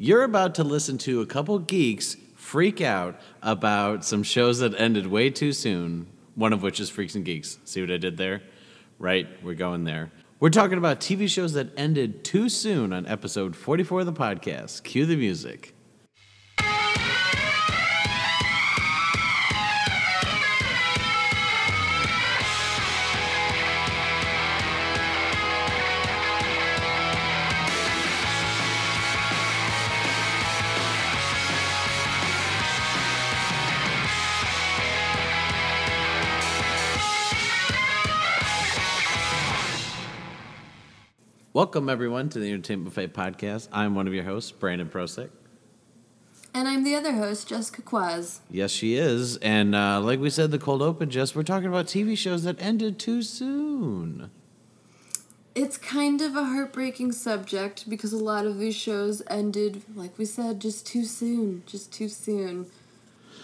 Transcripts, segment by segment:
You're about to listen to a couple geeks freak out about some shows that ended way too soon, one of which is Freaks and Geeks. See what I did there? Right, we're going there. We're talking about TV shows that ended too soon on episode 44 of the podcast. Cue the music. Welcome, everyone, to the Entertainment Buffet podcast. I'm one of your hosts, Brandon Prosick. And I'm the other host, Jessica Quaz. Yes, she is. And uh, like we said, the cold open, Jess, we're talking about TV shows that ended too soon. It's kind of a heartbreaking subject because a lot of these shows ended, like we said, just too soon. Just too soon.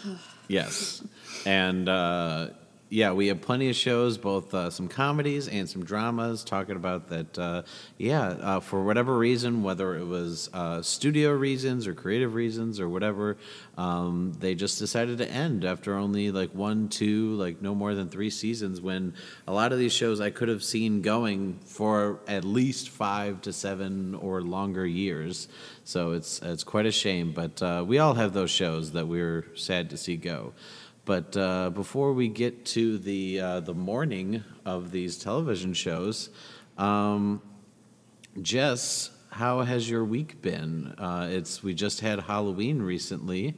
yes. And uh, yeah, we have plenty of shows, both uh, some comedies and some dramas, talking about that. Uh, yeah, uh, for whatever reason, whether it was uh, studio reasons or creative reasons or whatever, um, they just decided to end after only like one, two, like no more than three seasons. When a lot of these shows I could have seen going for at least five to seven or longer years. So it's it's quite a shame, but uh, we all have those shows that we're sad to see go. But uh, before we get to the uh, the mourning of these television shows, um, Jess, how has your week been? Uh, it's we just had Halloween recently.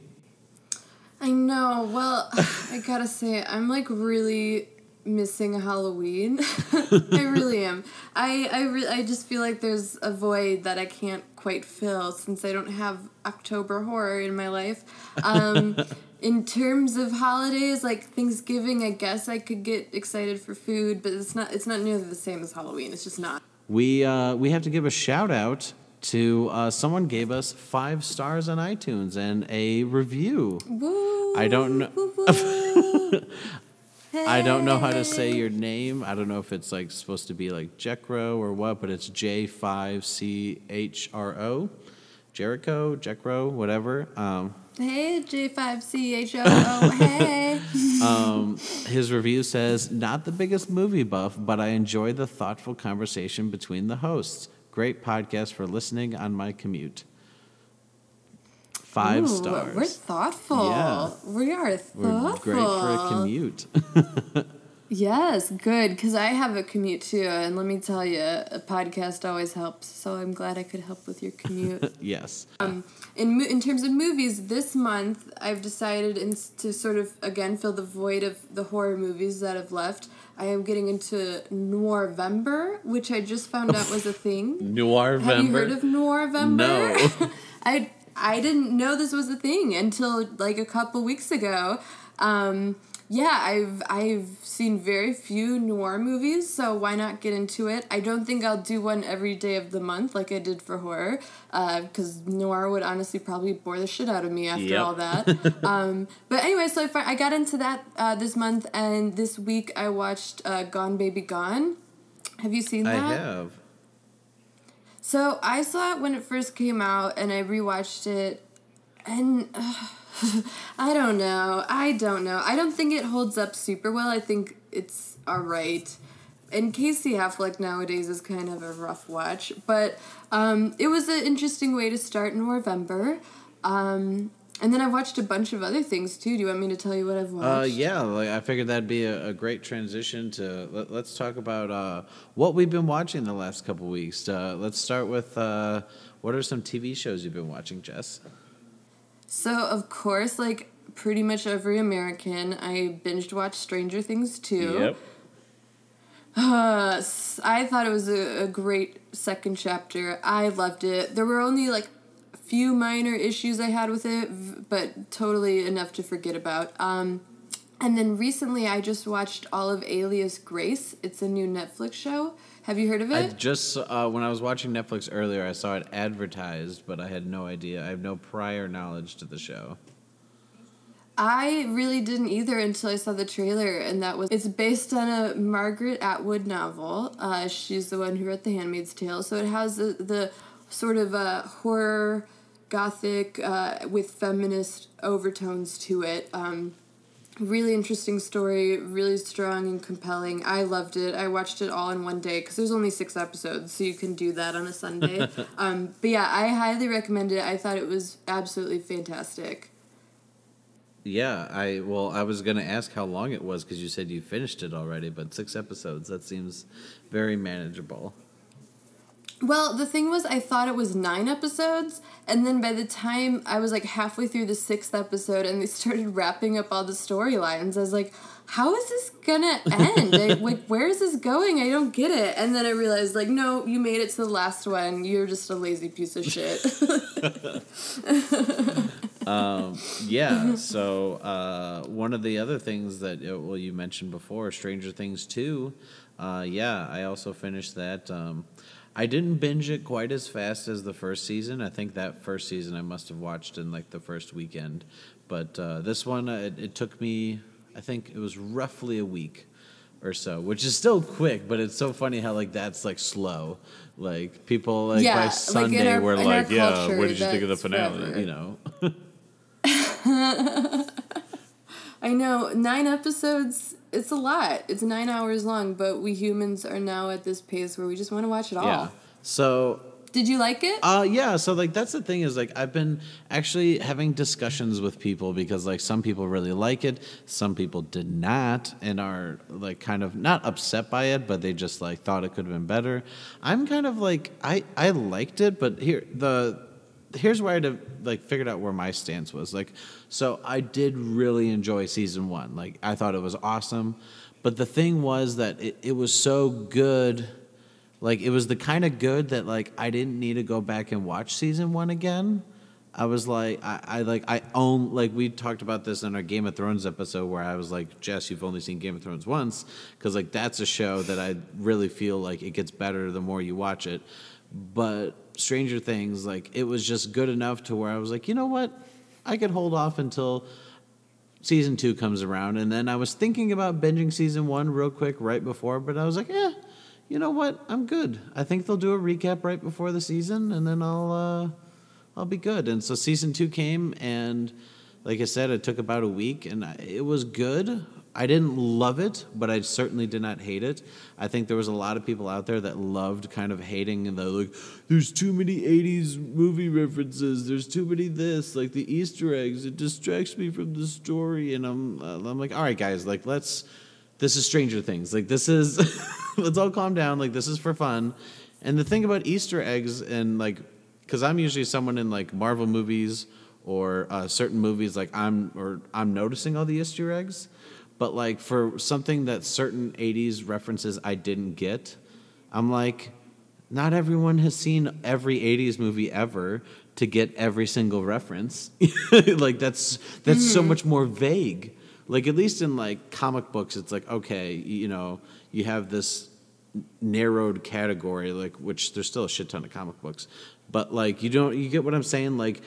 I know. Well, I gotta say, I'm like really missing Halloween. I really am. I I re- I just feel like there's a void that I can't quite fill since I don't have October horror in my life. Um, in terms of holidays, like Thanksgiving, I guess I could get excited for food, but it's not it's not nearly the same as Halloween. It's just not. We uh, we have to give a shout out to uh, someone gave us five stars on iTunes and a review. Woo, I don't know. I don't know how to say your name. I don't know if it's like supposed to be like Jekro or what, but it's J five C H R O, Jericho, Jekro, whatever. Um, Hey, J5CHOO, hey. um, his review says, "Not the biggest movie buff, but I enjoy the thoughtful conversation between the hosts. Great podcast for listening on my commute." Five Ooh, stars. We're thoughtful. Yeah. We are thoughtful. We're great for a commute. Yes, good, because I have a commute too, and let me tell you, a podcast always helps. So I'm glad I could help with your commute. yes. um, in in terms of movies, this month I've decided in, to sort of again fill the void of the horror movies that have left. I am getting into Noirvember, which I just found out was a thing. Noir Have you heard of Noirvember? No. I I didn't know this was a thing until like a couple weeks ago. Um, yeah, I've I've seen very few noir movies, so why not get into it? I don't think I'll do one every day of the month like I did for horror, because noir would honestly probably bore the shit out of me after Yep. all that. um, but anyway, so I, I got into that uh, this month, and this week I watched uh, Gone Baby Gone. Have you seen that? I have. So I saw it when it first came out, and I rewatched it, and uh, I don't know. I don't know. I don't think it holds up super well. I think it's all right. And Casey Affleck nowadays is kind of a rough watch, but um, it was an interesting way to start in November. Um, and then I've watched a bunch of other things too. Do you want me to tell you what I've watched? Uh, yeah, like I figured that'd be a, a great transition to let, us talk about uh, what we've been watching the last couple weeks. Uh, let's start with uh, what are some TV shows you've been watching, Jess? So of course, like pretty much every American, I binged watched Stranger Things too. Uh, s- I thought it was a, a great second chapter. I loved it. There were only like a few minor issues I had with it, v- but totally enough to forget about. Um, and then recently I just watched all of Alias Grace. It's a new Netflix show. Have you heard of it? I just uh, when I was watching Netflix earlier, I saw it advertised, but I had no idea. I have no prior knowledge to the show. I really didn't either until I saw the trailer, and that was it's based on a Margaret Atwood novel. Uh, she's the one who wrote The Handmaid's Tale, so it has the, the sort of a horror gothic uh, with feminist overtones to it. Um, really interesting story, really strong and compelling. I loved it. I watched it all in one day because there's only six episodes, so you can do that on a Sunday. um, but yeah, I highly recommend it. I thought it was absolutely fantastic. Yeah, I well, I was gonna ask how long it was because you said you finished it already, but six episodes that seems very manageable. Well, the thing was, I thought it was nine episodes, and then by the time I was like halfway through the sixth episode and they started wrapping up all the storylines, I was like, how is this gonna end? I, like, where is this going? I don't get it. And then I realized, like, no, you made it to the last one. You're just a lazy piece of shit. um, yeah. So uh, one of the other things that uh, well you mentioned before, Stranger Things two. Uh, yeah, I also finished that. Um, I didn't binge it quite as fast as the first season. I think that first season I must have watched in like the first weekend, but uh, this one uh, it, it took me. I think it was roughly a week or so, which is still quick, but it's so funny how like that's like slow. Like people like yeah, by Sunday like our, were like, "Yeah, what did you think of the finale?" Forever. You know. I know nine episodes it's a lot. It's nine hours long, but we humans are now at this pace where we just want to watch it all. Yeah. So did you like it? Uh yeah, so like that's the thing is like I've been actually having discussions with people because like some people really like it, some people did not and are like kind of not upset by it, but they just like thought it could have been better. I'm kind of like I I liked it, but here the here's where I like figured out where my stance was. Like, so I did really enjoy season one. Like, I thought it was awesome, but the thing was that it, it was so good. Like, it was the kind of good that like I didn't need to go back and watch season one again. I was like, I, I like, I own, like, we talked about this in our Game of Thrones episode where I was like, Jess, you've only seen Game of Thrones once, because, like, that's a show that I really feel like it gets better the more you watch it. But Stranger Things, like it was just good enough to where I was like, you know what, I could hold off until season two comes around. And then I was thinking about binging season one real quick right before, but I was like, yeah, you know what, I'm good. I think they'll do a recap right before the season, and then I'll uh, I'll be good. And so season two came, and like I said, it took about a week, and it was good. I didn't love it, but I certainly did not hate it. I think there was a lot of people out there that loved kind of hating like, there's too many 80s movie references. There's too many this, like the Easter eggs. It distracts me from the story. And I'm, uh, I'm like, all right, guys, like let's, this is Stranger Things. Like this is, let's all calm down. Like this is for fun. And the thing about Easter eggs and like, because I'm usually someone in like Marvel movies or uh, certain movies, like I'm, or I'm noticing all the Easter eggs but like for something that certain 80s references I didn't get, I'm like, not everyone has seen every 80s movie ever to get every single reference. like that's that's mm. so much more vague. Like at least in like comic books it's like okay, you know, you have this narrowed category like which there's still a shit ton of comic books. But like you don't you get what I'm saying like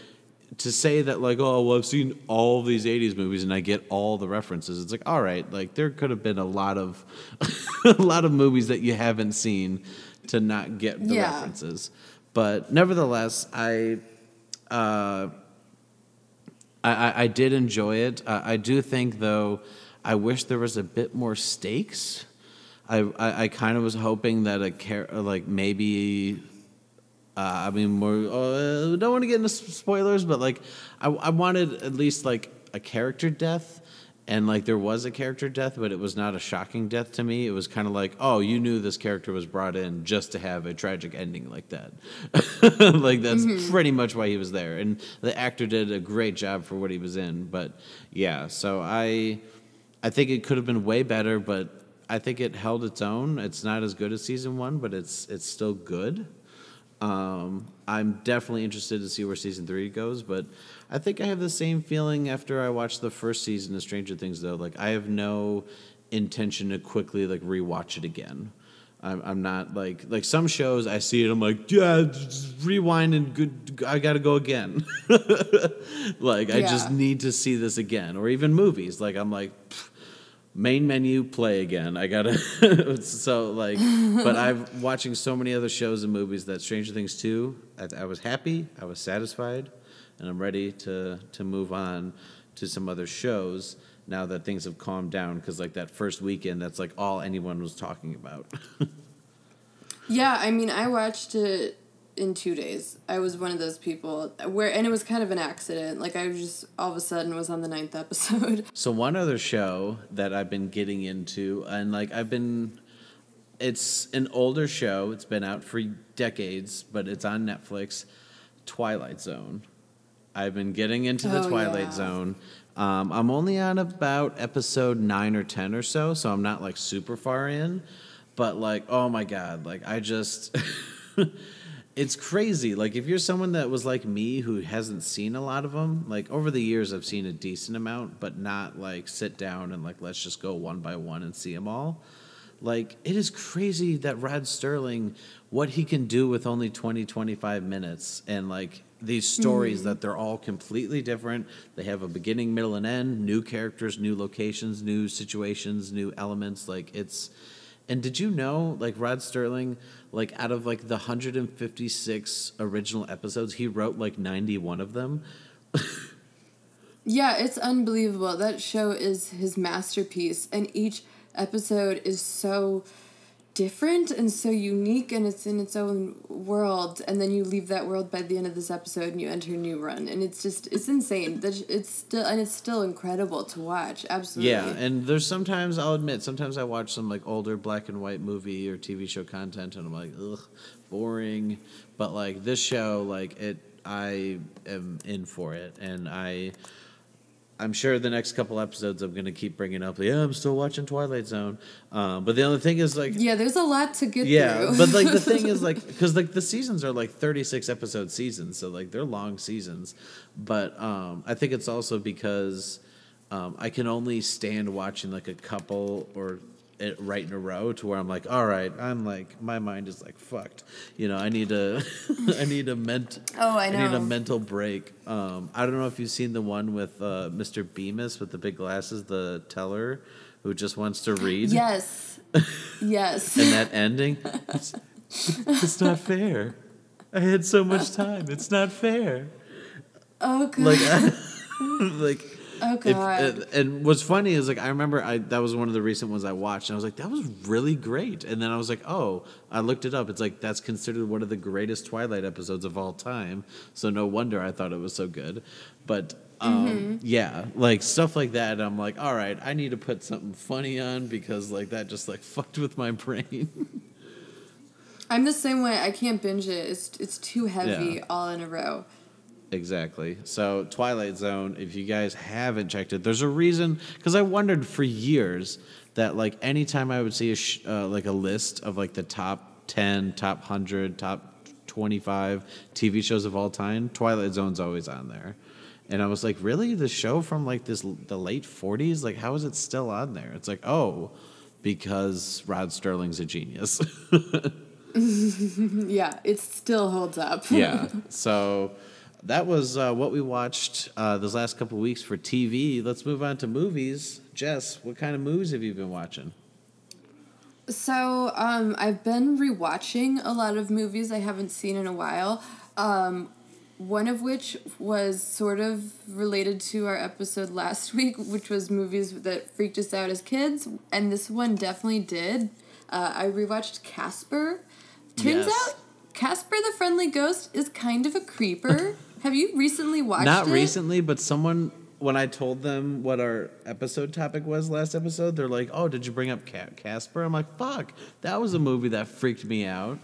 to say that like oh well I've seen all these 80s movies and I get all the references it's like all right like there could have been a lot of a lot of movies that you haven't seen to not get the yeah. references. But nevertheless I uh I, I did enjoy it. Uh, I do think though I wish there was a bit more stakes. I, I, I kind of was hoping that a char- like maybe uh, I mean, more. Uh, don't want to get into spoilers, but like, I, I wanted at least like a character death, and like there was a character death, but it was not a shocking death to me. It was kind of like, oh, you knew this character was brought in just to have a tragic ending like that. like that's mm-hmm. pretty much why he was there, and the actor did a great job for what he was in. But yeah, so I, I think it could have been way better, but I think it held its own. It's not as good as season one, but it's it's still good. Um, I'm definitely interested to see where season three goes, but I think I have the same feeling after I watched the first season of Stranger Things. Though, like I have no intention to quickly like rewatch it again. I'm, I'm not like like some shows I see it I'm like yeah rewind and good I got to go again. like I just need to see this again, or even movies. Like I'm like. Main menu play again. I gotta so like, but I'm watching so many other shows and movies that Stranger Things two. I, I was happy, I was satisfied, and I'm ready to to move on to some other shows now that things have calmed down. Because like that first weekend, that's like all anyone was talking about. yeah, I mean, I watched it in two days. I was one of those people where, and it was kind of an accident. Like I just all of a sudden was on the ninth episode. So one other show that I've been getting into, and like I've been, it's an older show. It's been out for decades, but it's on Netflix. Twilight Zone. I've been getting into the Oh, Twilight yeah. Zone. Um, I'm only on about episode nine or ten or so, so I'm not like super far in. But like, oh my god, like I just. it's crazy. Like if you're someone that was like me who hasn't seen a lot of them, like over the years I've seen a decent amount, but not like sit down and like let's just go one by one and see them all. Like it is crazy that Rod Serling what he can do with only 20 25 minutes and like these stories hmm. that they're all completely different. They have a beginning, middle and end, new characters, new locations, new situations, new elements like it's and did you know, like Rod Serling, like out of like the 156 original episodes, he wrote like 91 of them. Yeah, it's unbelievable. That show is his masterpiece, and each episode is so different and so unique, and it's in its own world. And then you leave that world by the end of this episode, and you enter a new run, and it's just it's insane. That it's still and it's still incredible to watch. Absolutely. Yeah, and there's sometimes I'll admit sometimes I watch some like older black and white movie or TV show content, and I'm like, ugh, boring. But like this show, like it, I am in for it, and I. I'm sure the next couple episodes I'm gonna keep bringing up. Yeah, I'm still watching Twilight Zone. Um, but the other thing is like, yeah, there's a lot to get Yeah, through. but like the thing is like because like the seasons are like thirty six episode seasons, so like they're long seasons. But um, I think it's also because um, I can only stand watching like a couple or right in a row to where I'm like, all right, I'm like my mind is like fucked. You know, I need a I need a ment Oh, I know. I need a mental break. Um, I don't know if you've seen the one with uh, Mr. Bemis with the big glasses, the teller who just wants to read. yes, yes. and that ending it's, it's not fair i had so much time it's not fair oh god. like like oh if, god. and what's funny is like i remember i that was one of the recent ones i watched and i was like that was really great and then i was like oh i looked it up it's like that's considered one of the greatest twilight episodes of all time so no wonder i thought it was so good but um, yeah like stuff like that i'm like all right i need to put something funny on because like that just like fucked with my brain I'm the same way. I can't binge it. It's it's too heavy Yeah. all in a row. Exactly. So Twilight Zone, if you guys haven't checked it, there's a reason because I wondered for years that like anytime I would see a sh- uh, like a list of like the top ten, top hundred, top twenty five TV shows of all time, Twilight Zone's always on there. And I was like, really? The show from like this the late '40s? Like, how is it still on there? It's like, oh, because Rod Serling's a genius. Yeah, it still holds up. yeah. So that was uh, what we watched uh, those last couple of weeks for TV. Let's move on to movies. Jess, what kind of movies have you been watching? So, um, I've been rewatching a lot of movies I haven't seen in a while. Um, one of which was sort of related to our episode last week, which was movies that freaked us out as kids, and this one definitely did. Uh, I rewatched Casper. Turns Yes. out Casper the Friendly Ghost is kind of a creeper. Have you recently watched Not it? recently, but someone when I told them what our episode topic was last episode, they're like, "Oh, did you bring up Casper?" I'm like, "Fuck, that was a movie that freaked me out."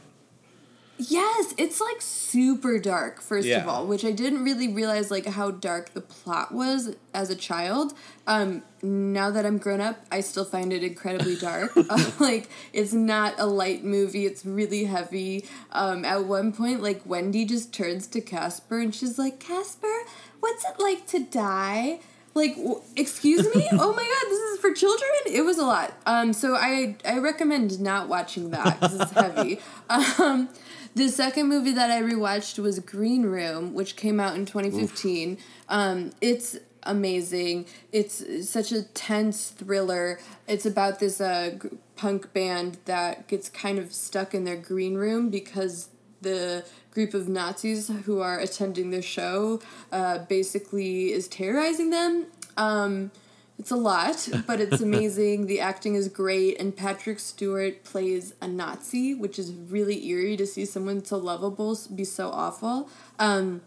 Yes, it's like super dark, first of all, which I didn't really realize like how dark the plot was as a child. Um, now that I'm grown up, I still find it incredibly dark. uh, like it's not a light movie; it's really heavy. Um, at one point, like Wendy just turns to Casper and she's like, "Casper, what's it like to die?" Like, w- excuse me? oh my god, this is for children? It was a lot. Um, so I I recommend not watching that because it's heavy. Um, the second movie that I rewatched was Green Room, which came out in 2015. Um, it's amazing. It's such a tense thriller. It's about this uh, g- punk band that gets kind of stuck in their green room because the group of Nazis who are attending their show uh, basically is terrorizing them. Um, it's a lot, but it's amazing. the acting is great, and Patrick Stewart plays a Nazi, which is really eerie to see someone so lovable be so awful. Um,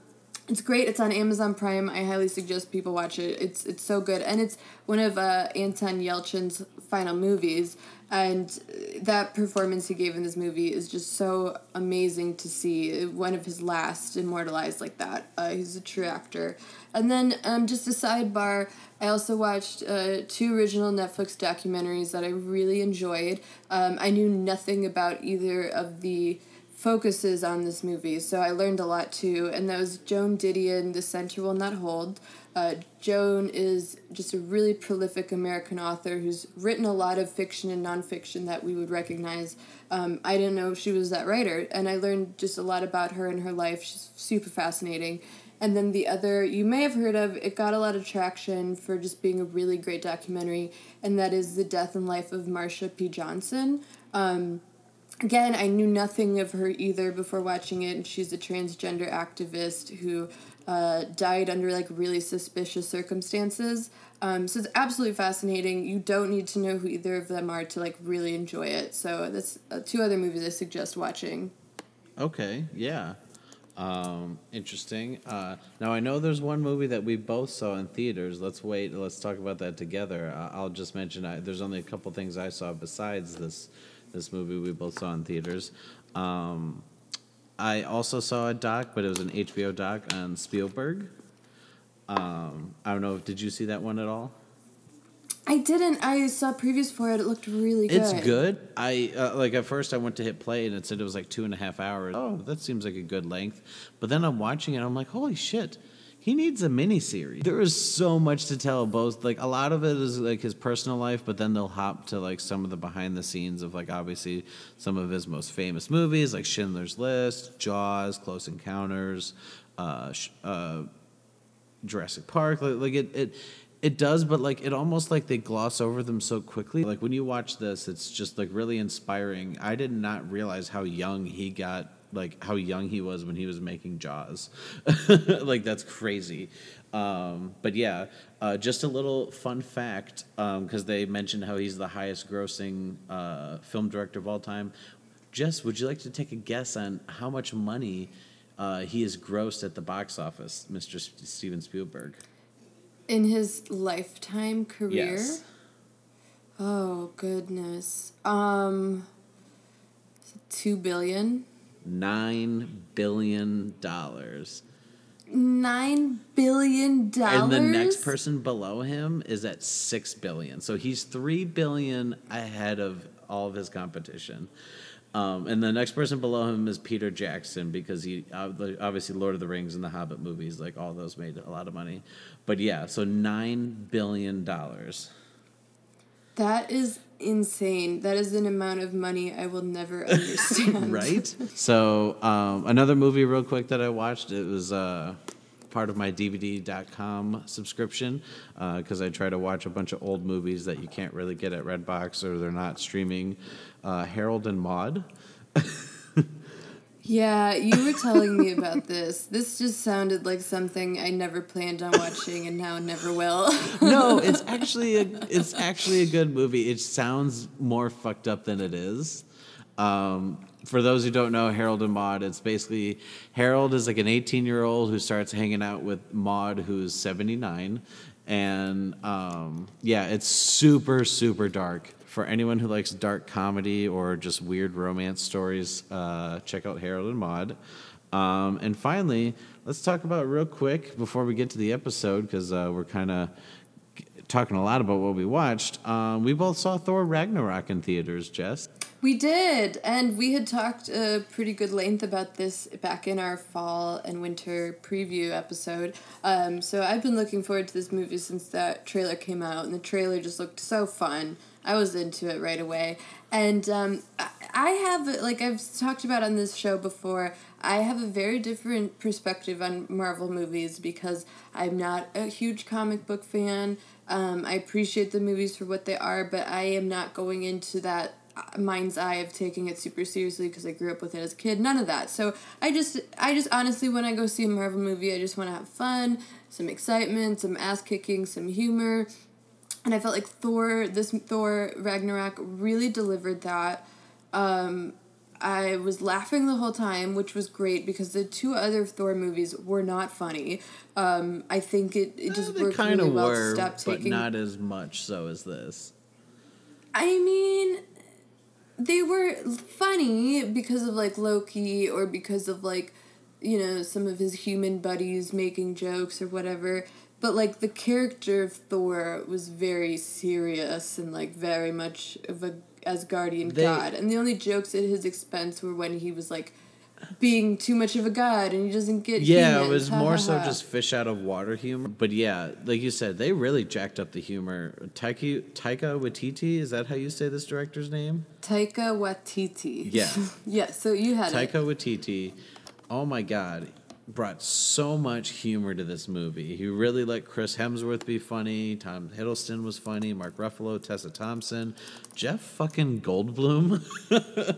it's great. It's on Amazon Prime. I highly suggest people watch it. It's it's so good, and it's one of uh, Anton Yelchin's final movies, and that performance he gave in this movie is just so amazing to see. One of his last immortalized like that. Uh, he's a true actor. And then um, just a sidebar, I also watched uh, two original Netflix documentaries that I really enjoyed. Um, I knew nothing about either of the focuses on this movie, so I learned a lot too. And that was Joan Didion, The Center Will Not Hold. Uh, Joan is just a really prolific American author who's written a lot of fiction and nonfiction that we would recognize. Um, I didn't know she was that writer, and I learned just a lot about her and her life. She's super fascinating. And then the other you may have heard of, it got a lot of traction for just being a really great documentary, and that is The Death and Life of Marsha P. Johnson. Um, again, I knew nothing of her either before watching it, and she's a transgender activist who uh, died under like really suspicious circumstances. Um, so it's absolutely fascinating. You don't need to know who either of them are to like really enjoy it. So that's uh, two other movies I suggest watching. Okay, yeah. Um, interesting. Uh, now I know there's one movie that we both saw in theaters. Let's wait. Let's talk about that together. Uh, I'll just mention I, there's only a couple things I saw besides this this movie we both saw in theaters. Um, I also saw a doc, but it was an HBO doc on Spielberg. Um, I don't know. Did you see that one at all? I didn't. I saw previews for it. It looked really good. It's good. I uh, like at first I went to hit play and it said it was like two and a half hours. Oh, that seems like a good length. But then I'm watching it. And I'm like, holy shit. He needs a mini series. There is so much to tell. Both like a lot of it is like his personal life, but then they'll hop to like some of the behind the scenes of like obviously some of his most famous movies, like Schindler's List, Jaws, Close Encounters, uh, uh, Jurassic Park. Like, like it, it, it does, but like it almost like they gloss over them so quickly. Like when you watch this, it's just like really inspiring. I did not realize how young he got. Like how young he was when he was making Jaws, like that's crazy. Um, but yeah, uh, just a little fun fact because they mentioned how he's the highest grossing uh, film director of all time. Jess, would you like to take a guess on how much money uh, he has grossed at the box office, Mr. Steven Spielberg? In his lifetime career? Yes. Oh, goodness. Um, 2 billion? Nine billion dollars. Nine billion dollars. And the next person below him is at six billion. So he's three billion ahead of all of his competition. Um, and the next person below him is Peter Jackson because he obviously Lord of the Rings and the Hobbit movies, like all those made a lot of money. But yeah, so nine billion dollars. That is insane. That is an amount of money I will never understand. right? So um, another movie, real quick, that I watched. It was uh, part of my DVD.com subscription because uh, I try to watch a bunch of old movies that you can't really get at Redbox or they're not streaming. Uh, Harold and Maude. Yeah, you were telling me about this. This just sounded like something I never planned on watching and now never will. no, it's actually a it's actually a good movie. It sounds more fucked up than it is. Um, for those who don't know Harold and Maude, it's basically Harold is like an 18 year old who starts hanging out with Maude, who's 79, and um, yeah, it's super super dark for anyone who likes dark comedy or just weird romance stories, uh, check out Harold and Maude. Um, and finally, let's talk about real quick before we get to the episode because uh, we're kind of talking a lot about what we watched. Um, we both saw Thor Ragnarok in theaters, Jess. We did, and we had talked a pretty good length about this back in our fall and winter preview episode. Um, so I've been looking forward to this movie since that trailer came out, and the trailer just looked so fun. I was into it right away. And um, I, have like I've talked about on this show before. I have a very different perspective on Marvel movies because I'm not a huge comic book fan. Um, I appreciate the movies for what they are, but I am not going into that mind's eye of taking it super seriously because I grew up with it as a kid. None of that. So I just, I just honestly, when I go see a Marvel movie, I just want to have fun, some excitement, some ass kicking, some humor, and I felt like Thor, this Thor Ragnarok, really delivered that. Um, I was laughing the whole time, which was great because the two other Thor movies were not funny. Um, I think it, it just They worked kind really of well were, to stop but not as much so as this. I mean, they were funny because of like Loki or because of like, you know, some of his human buddies making jokes or whatever. But like the character of Thor was very serious and like very much of a Asgardian They- god. And the only jokes at his expense were when he was like being too much of a god and he doesn't get Yeah, it was Ha, more ha, so ha. just fish out of water humor. But yeah, like you said, they really jacked up the humor. Taika, Taika Waititi, is that how you say this director's name? Taika Waititi. Yeah. yeah, so you had it. Taika Waititi, oh my god, brought so much humor to this movie. He really let Chris Hemsworth be funny. Tom Hiddleston was funny. Mark Ruffalo, Tessa Thompson, Jeff fucking Goldblum.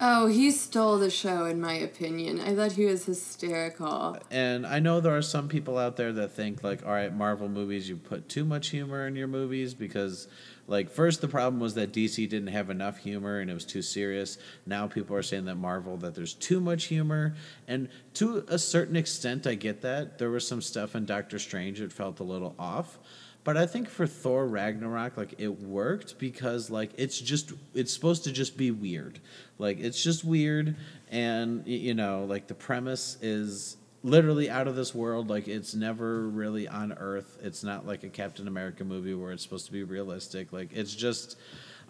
Oh, he stole the show, in my opinion. I thought he was hysterical. and I know there are some people out there that think like, all right, Marvel movies, you put too much humor in your movies because. Like first, the problem was that DC didn't have enough humor and it was too serious. Now people are saying that Marvel that there's too much humor, and to a certain extent, I get that. There was some stuff in Doctor Strange that felt a little off, but I think for Thor Ragnarok, like it worked because like it's just it's supposed to just be weird, like it's just weird, and you know like the premise is literally out of this world. Like it's never really on Earth. It's not like a Captain America movie where it's supposed to be realistic. Like it's just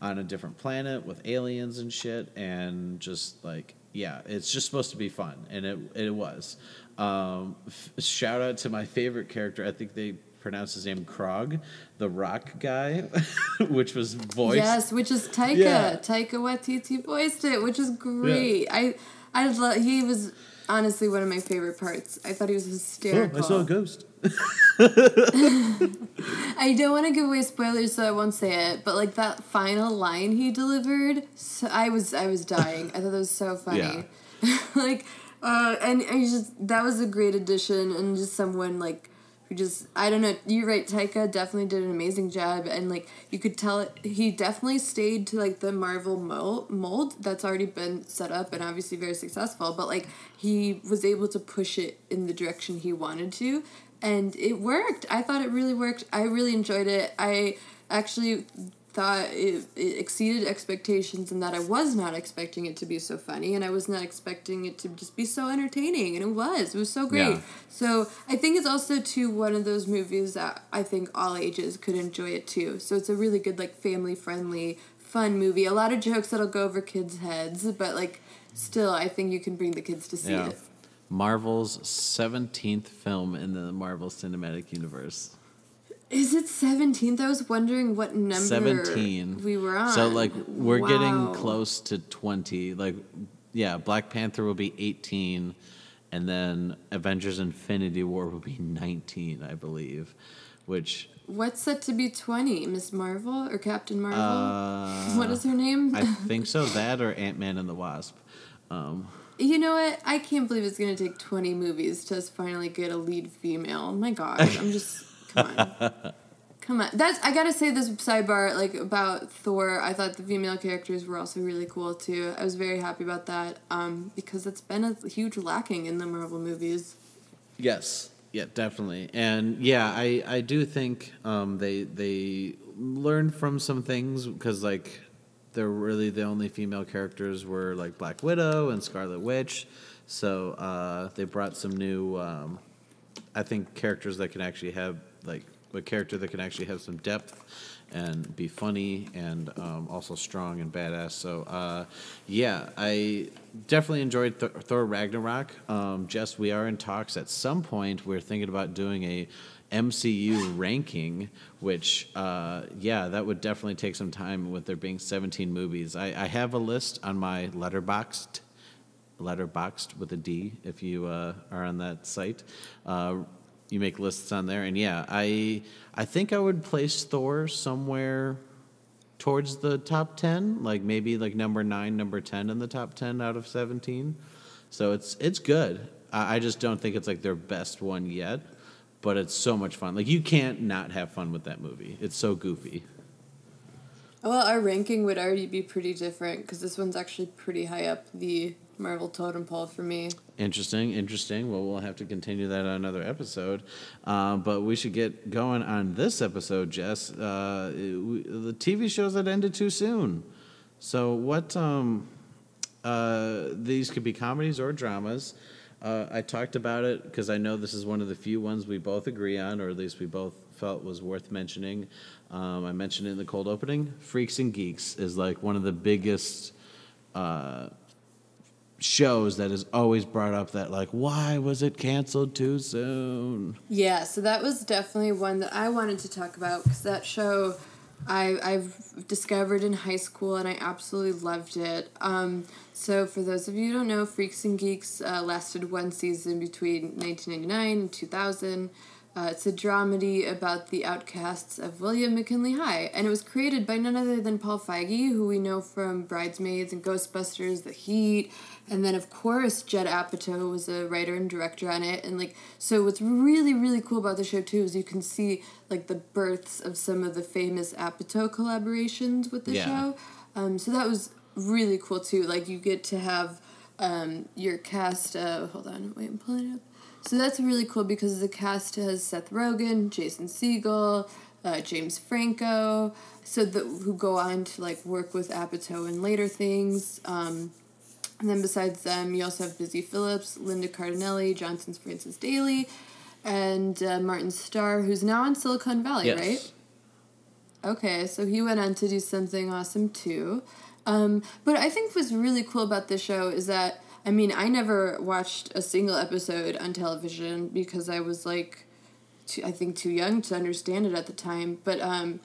on a different planet with aliens and shit, and just like yeah, it's just supposed to be fun, and it it was. Um, f- shout out to my favorite character. I think they pronounced his name Krog, the rock guy, which was voiced. Yes, which is Taika. Yeah. Taika Waititi voiced it, which is great. I I love. He was honestly one of my favorite parts. I thought he was Oh, hysterical. I saw a ghost. I don't want to give away spoilers, so I won't say it. But like that final line he delivered, so I was I was dying. I thought that was so funny. Yeah. like, uh, and I just that was a great addition, and just someone like who just I don't know. You're right. Taika definitely did an amazing job, and like you could tell he definitely stayed to like the Marvel mold that's already been set up and obviously very successful. But like he was able to push it in the direction he wanted to, and it worked. I thought it really worked. I really enjoyed it. I actually thought it, it exceeded expectations and that I was not expecting it to be so funny and I was not expecting it to just be so entertaining and it was. It was so great. Yeah. So I think it's also too one of those movies that I think all ages could enjoy it too. So it's a really good like family friendly fun movie. A lot of jokes that'll go over kids' heads, but like still I think you can bring the kids to see Yeah. it. Marvel's 17th film in the Marvel Cinematic Universe. Is it 17th? I was wondering what number 17. we were on. So, like, we're Wow. getting close to 20. Like, yeah, Black Panther will be 18, and then Avengers Infinity War will be 19, I believe, which. What's set to be 20? Miss Marvel or Captain Marvel? Uh, what is her name? I think so. That or Ant Man and the Wasp. Um, you know what? I can't believe it's going to take 20 movies to finally get a lead female. My gosh, I'm just. Come on. Come on. That's I gotta say this sidebar like about Thor. I thought the female characters were also really cool too. I was very happy about that um, because it's been a huge lacking in the Marvel movies. Yes. Yeah, definitely. And yeah, I, I do think um, they they learned from some things because like they're really the only female characters were like Black Widow and Scarlet Witch. So uh, they brought some new, um, I think, characters that can actually have like a character that can actually have some depth and be funny and um, also strong and badass. So uh, yeah, I definitely enjoyed Th- Thor Ragnarok. Um, Jess, we are in talks at some point. We're thinking about doing a MCU ranking, which uh, yeah, that would definitely take some time with there being 17 movies. I, I have a list on my letterboxd, letterboxd with a D if you uh, are on that site. Uh, you make lists on there, and yeah, I I think I would place Thor somewhere towards the top ten, like maybe like number nine, number ten in the top ten out of seventeen. So it's it's good. I, I just don't think it's like their best one yet, but it's so much fun. Like you can't not have fun with that movie. It's so goofy. Well, our ranking would already be pretty different because this one's actually pretty high up the Marvel totem pole for me. Interesting, interesting. Well, we'll have to continue that on another episode. Uh, but we should get going on this episode, Jess. Uh, we, the TV shows that ended too soon. So, what? Um, uh, these could be comedies or dramas. Uh, I talked about it because I know this is one of the few ones we both agree on, or at least we both felt was worth mentioning. Um, I mentioned it in the cold opening. Freaks and Geeks is like one of the biggest uh, shows that is always brought up that like why was it canceled too soon? Yeah so that was definitely one that i wanted to talk about because that show I, i've discovered in high school and i absolutely loved it. Um, so for those of you who don't know freaks and geeks uh, lasted one season between 1999 and 2000 uh, it's a dramedy about the outcasts of William McKinley High, and it was created by none other than Paul Feig, who we know from Bridesmaids and Ghostbusters, The Heat, and then of course Judd Apatow was a writer and director on it, and like so. What's really really cool about the show too is you can see like the births of some of the famous Apatow collaborations with the yeah. show. Um, so that was really cool too. Like you get to have um, your cast. Uh, hold on, wait, I'm pulling it up so that's really cool because the cast has Seth Rogen, Jason Segel, uh, James Franco, so the, who go on to like work with Apatow in later things. Um, and then besides them, you also have Busy Phillips, Linda Cardellini, Johnson's Francis Daley, and uh, Martin Starr, who's now in Silicon Valley, yes. right? Okay, so he went on to do something awesome too. Um, but I think what's really cool about this show is that I mean, I never watched a single episode on television because I was like, too, I think too young to understand it at the time. But um,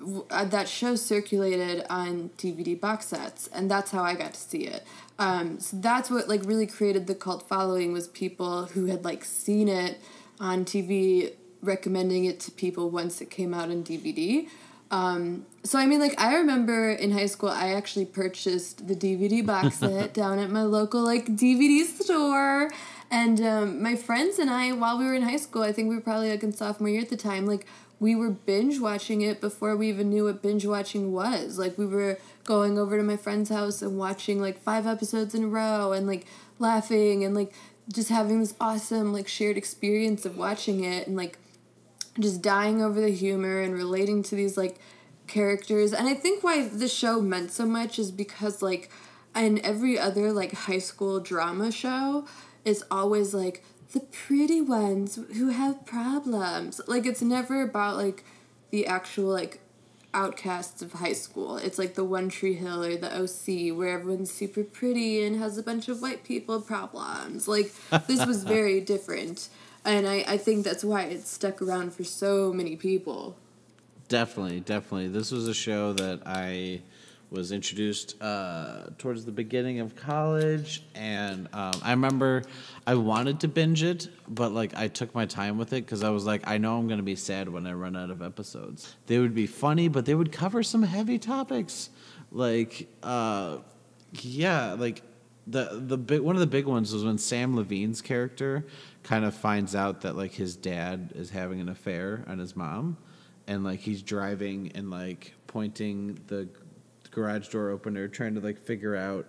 w- uh, that show circulated on DVD box sets, and that's how I got to see it. Um, so that's what like really created the cult following was people who had like seen it on TV, recommending it to people once it came out on DVD. Um, so I mean, like I remember in high school, I actually purchased the DVD box set down at my local like DVD store, and um, my friends and I, while we were in high school, I think we were probably like in sophomore year at the time, like we were binge watching it before we even knew what binge watching was. Like we were going over to my friend's house and watching like five episodes in a row and like laughing and like just having this awesome like shared experience of watching it and like just dying over the humor and relating to these like characters. And I think why the show meant so much is because like in every other like high school drama show, it's always like the pretty ones who have problems. Like it's never about like the actual like outcasts of high school. It's like the One Tree Hill or the OC where everyone's super pretty and has a bunch of white people problems. Like this was very different and I, I think that's why it stuck around for so many people definitely definitely this was a show that i was introduced uh, towards the beginning of college and um, i remember i wanted to binge it but like i took my time with it because i was like i know i'm to be sad when i run out of episodes. They would be funny but they would cover some heavy topics. Like uh, yeah like the the big one of the big ones was when Sam Levine's character kind of finds out that like his dad is having an affair on his mom, and like he's driving and like pointing the garage door opener, trying to like figure out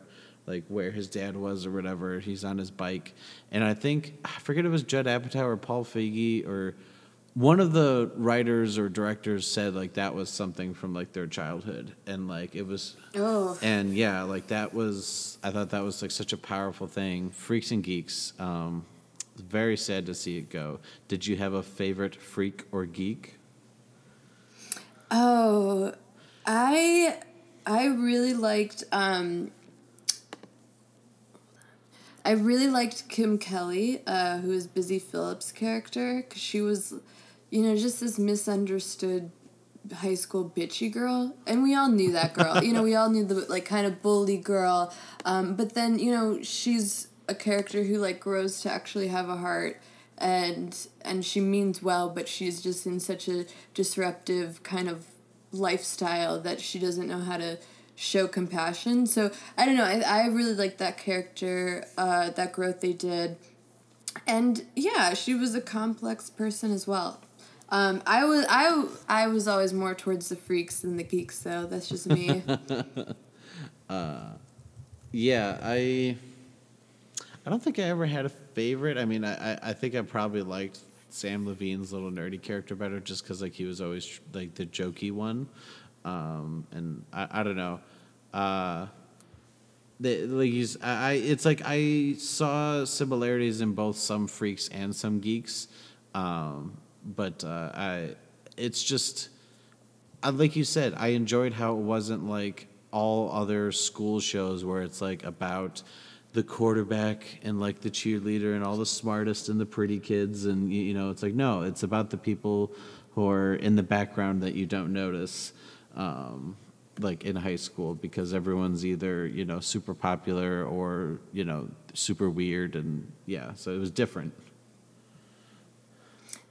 like where his dad was or whatever. He's on his bike, and I think I forget it was Judd Apatow or Paul Feig or one of the writers or directors said like that was something from like their childhood. And like it was oh and yeah like that was i thought that was like such a powerful thing. Freaks and geeks um very sad to see it go. Did you have a favorite freak or geek? Oh, I I really liked um I really liked Kim Kelly, uh, who is Busy Phillips' character, because she was, you know, just this misunderstood high school bitchy girl, and we all knew that girl. you know, we all knew the like kind of bully girl, um, but then you know she's a character who like grows to actually have a heart and and she means well but she's just in such a disruptive kind of lifestyle that she doesn't know how to show compassion so i don't know i, I really like that character uh, that growth they did and yeah she was a complex person as well um, I was I I was always more towards the freaks than the geeks though. That's just me. uh, yeah, I I don't think I ever had a favorite. I mean, I, I think I probably liked Samm Levine's little nerdy character better just because like he was always like the jokey one, um, and I, I don't know. Uh, the, like he's, I, it's like I saw similarities in both some freaks and some geeks, um, but uh, I, it's just, I, like you said, I enjoyed how it wasn't like all other school shows where it's like about the quarterback and like the cheerleader and all the smartest and the pretty kids and you know it's like no it's about the people who are in the background that you don't notice um, like in high school because everyone's either you know super popular or you know super weird and yeah so it was different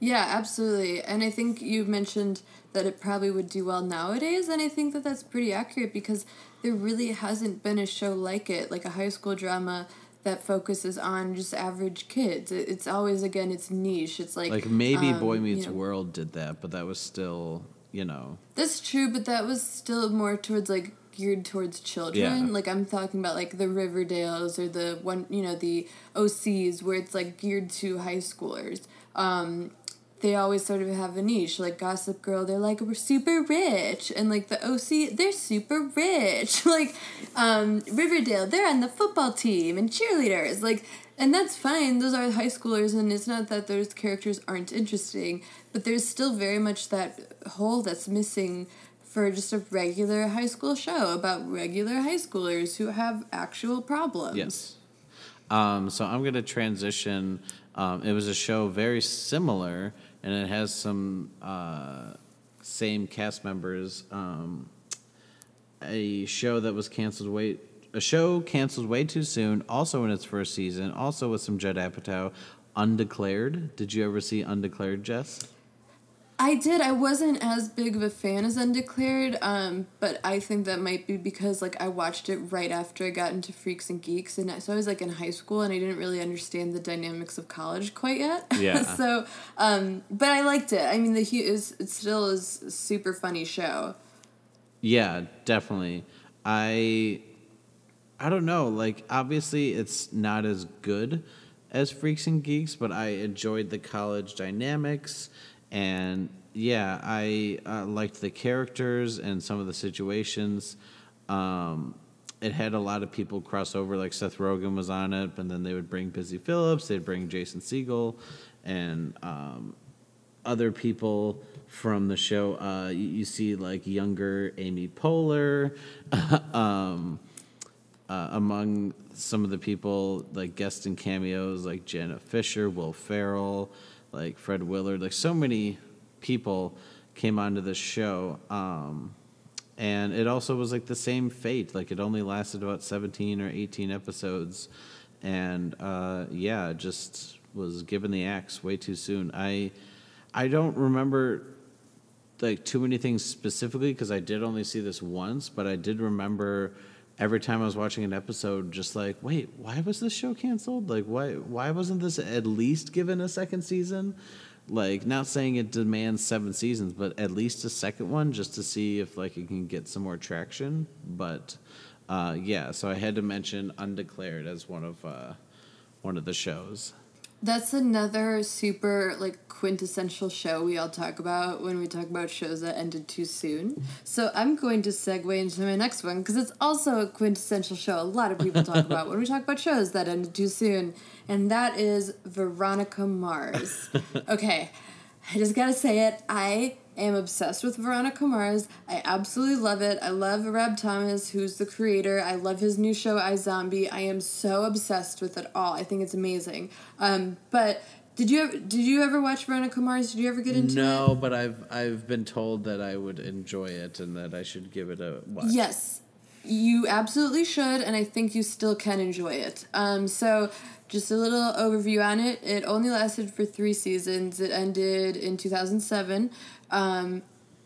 yeah absolutely and i think you mentioned that it probably would do well nowadays and i think that that's pretty accurate because there really hasn't been a show like it, like a high school drama that focuses on just average kids. It's always again, it's niche. It's like like maybe um, Boy Meets you know, World did that, but that was still you know. That's true, but that was still more towards like geared towards children. Yeah. Like I'm talking about like the Riverdales or the one you know the OCs where it's like geared to high schoolers. Um, they always sort of have a niche. Like Gossip Girl, they're like we're super rich, and like the OC, they're super rich. like um, Riverdale, they're on the football team and cheerleaders. Like, and that's fine. Those are high schoolers, and it's not that those characters aren't interesting, but there's still very much that hole that's missing for just a regular high school show about regular high schoolers who have actual problems. Yes. Um, so I'm going to transition. Um, it was a show very similar and it has some uh, same cast members. Um, a show that was canceled way a show canceled way too soon, also in its first season, also with some Judd Apatow. Undeclared. Did you ever see Undeclared, Jess? I did. I wasn't as big of a fan as Undeclared, um, but I think that might be because like I watched it right after I got into Freaks and Geeks, and so I was like in high school, and I didn't really understand the dynamics of college quite yet. Yeah. so, um, but I liked it. I mean, the is it still is a super funny show. Yeah, definitely. I I don't know. Like, obviously, it's not as good as Freaks and Geeks, but I enjoyed the college dynamics and yeah, I uh, liked the characters and some of the situations. Um, it had a lot of people cross over, like Seth Rogen was on it, and then they would bring Busy Phillips, they'd bring Jason Segel, and um, other people from the show. Uh, you, you, see like younger Amy Poehler, um, uh, among some of the people like guest and cameos like Jenna Fischer, Will Ferrell like Fred Willard, like so many people came onto this show. Um, and it also was like the same fate. Like it only lasted about 17 or 18 episodes. And uh, yeah, just was given the axe way too soon. I I don't remember like too many things specifically because I did only see this once, but I did remember every time I was watching an episode, just like, wait, why was this show canceled? Like, why why wasn't this at least given a second season? Like, not saying it demands seven seasons, but at least a second one just to see if like it can get some more traction. But uh, yeah, so I had to mention Undeclared as one of uh, one of the shows. That's another super like quintessential show we all talk about when we talk about shows that ended too soon. So I'm going to segue into my next one because it's also a quintessential show a lot of people talk about when we talk about shows that ended too soon, and that is Veronica Mars. okay, I just gotta say it. I am obsessed with Veronica Mars. I absolutely love it. I love Rob Thomas, who's the creator. I love his new show, iZombie. I am so obsessed with it all. I think it's amazing. Um, but did you ever, did you ever watch Veronica Mars? Did you ever get into no, it? No, but I've I've been told that I would enjoy it and that I should give it a watch. Yes, you absolutely should, and I think you still can enjoy it. Um, so just a little overview on it. It only lasted for three seasons. It ended in 2007. Um,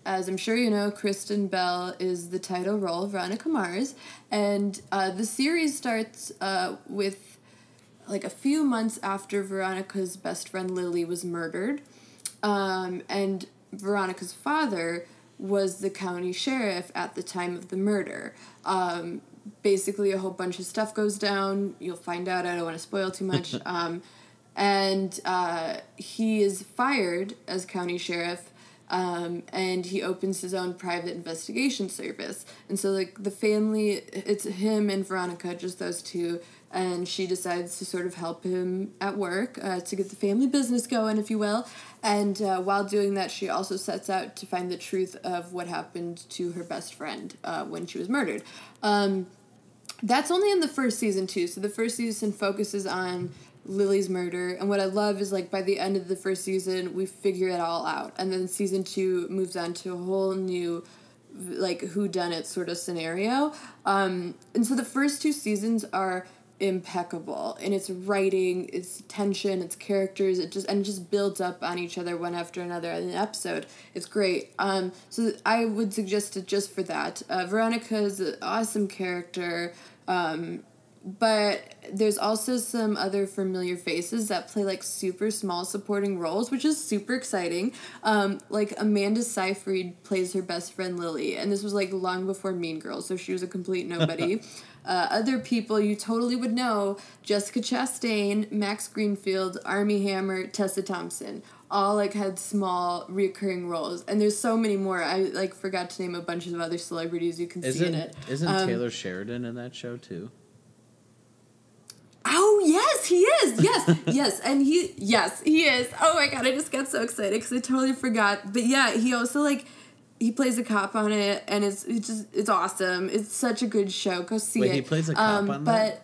as I'm sure you know, Kristen Bell is the title role of Veronica Mars. And uh, the series starts uh, with like a few months after Veronica's best friend Lily was murdered. Um, and Veronica's father was the county sheriff at the time of the murder. Um, basically a whole bunch of stuff goes down. You'll find out. I don't want to spoil too much. um, and uh, he is fired as county sheriff. Um, and he opens his own private investigation service. And so, like, the family, it's him and Veronica, just those two, and she decides to sort of help him at work uh, to get the family business going, if you will. And uh, while doing that, she also sets out to find the truth of what happened to her best friend uh, when she was murdered. Um, that's only in the first season too. So the first season focuses on Lily's murder, and what I love is like by the end of the first season, we figure it all out, and then season two moves on to a whole new like who done it sort of scenario. Um, and so the first two seasons are impeccable in its writing, its tension, its characters. It just and just builds up on each other one after another in an episode. It's great. Um, so I would suggest it just for that. Uh, Veronica is an awesome character. Um, but there's also some other familiar faces that play like super small supporting roles, which is super exciting. Um, like Amanda Seyfried plays her best friend Lily, and this was like long before Mean Girls, so she was a complete nobody. uh, other people you totally would know: Jessica Chastain, Max Greenfield, Armie Hammer, Tessa Thompson. All like had small recurring roles, and there's so many more. I like forgot to name a bunch of other celebrities you can isn't, see in it. Isn't um, Taylor Sheridan in that show too? Oh yes, he is. Yes, yes, and he yes he is. Oh my god, I just got so excited because I totally forgot. But yeah, he also like he plays a cop on it, and it's it's just it's awesome. It's such a good show. Go see Wait, it. he plays a cop um, on but that.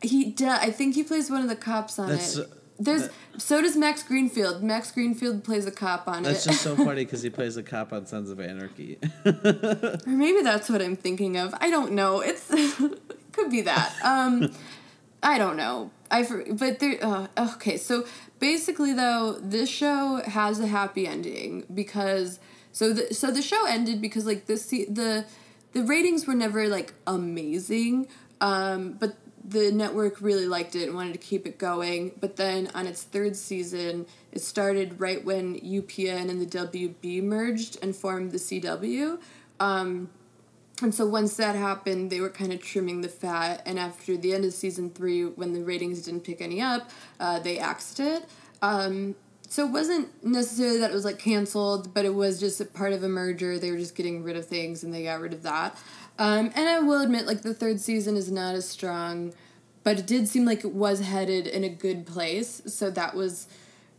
He does. I think he plays one of the cops on That's, it. There's that- so does Max Greenfield. Max Greenfield plays a cop on That's it. That's just so funny because he plays a cop on Sons of Anarchy. or maybe that's what I'm thinking of. I don't know. It's could be that. Um, I don't know. I but there. Uh, okay, so basically though, this show has a happy ending because so the so the show ended because like this the the ratings were never like amazing, um, but the network really liked it and wanted to keep it going. But then on its third season, it started right when UPN and the WB merged and formed the CW. Um, and so once that happened, they were kind of trimming the fat. And after the end of season three, when the ratings didn't pick any up, uh, they axed it. Um, so it wasn't necessarily that it was like canceled, but it was just a part of a merger. They were just getting rid of things, and they got rid of that. Um, and I will admit, like the third season is not as strong, but it did seem like it was headed in a good place. So that was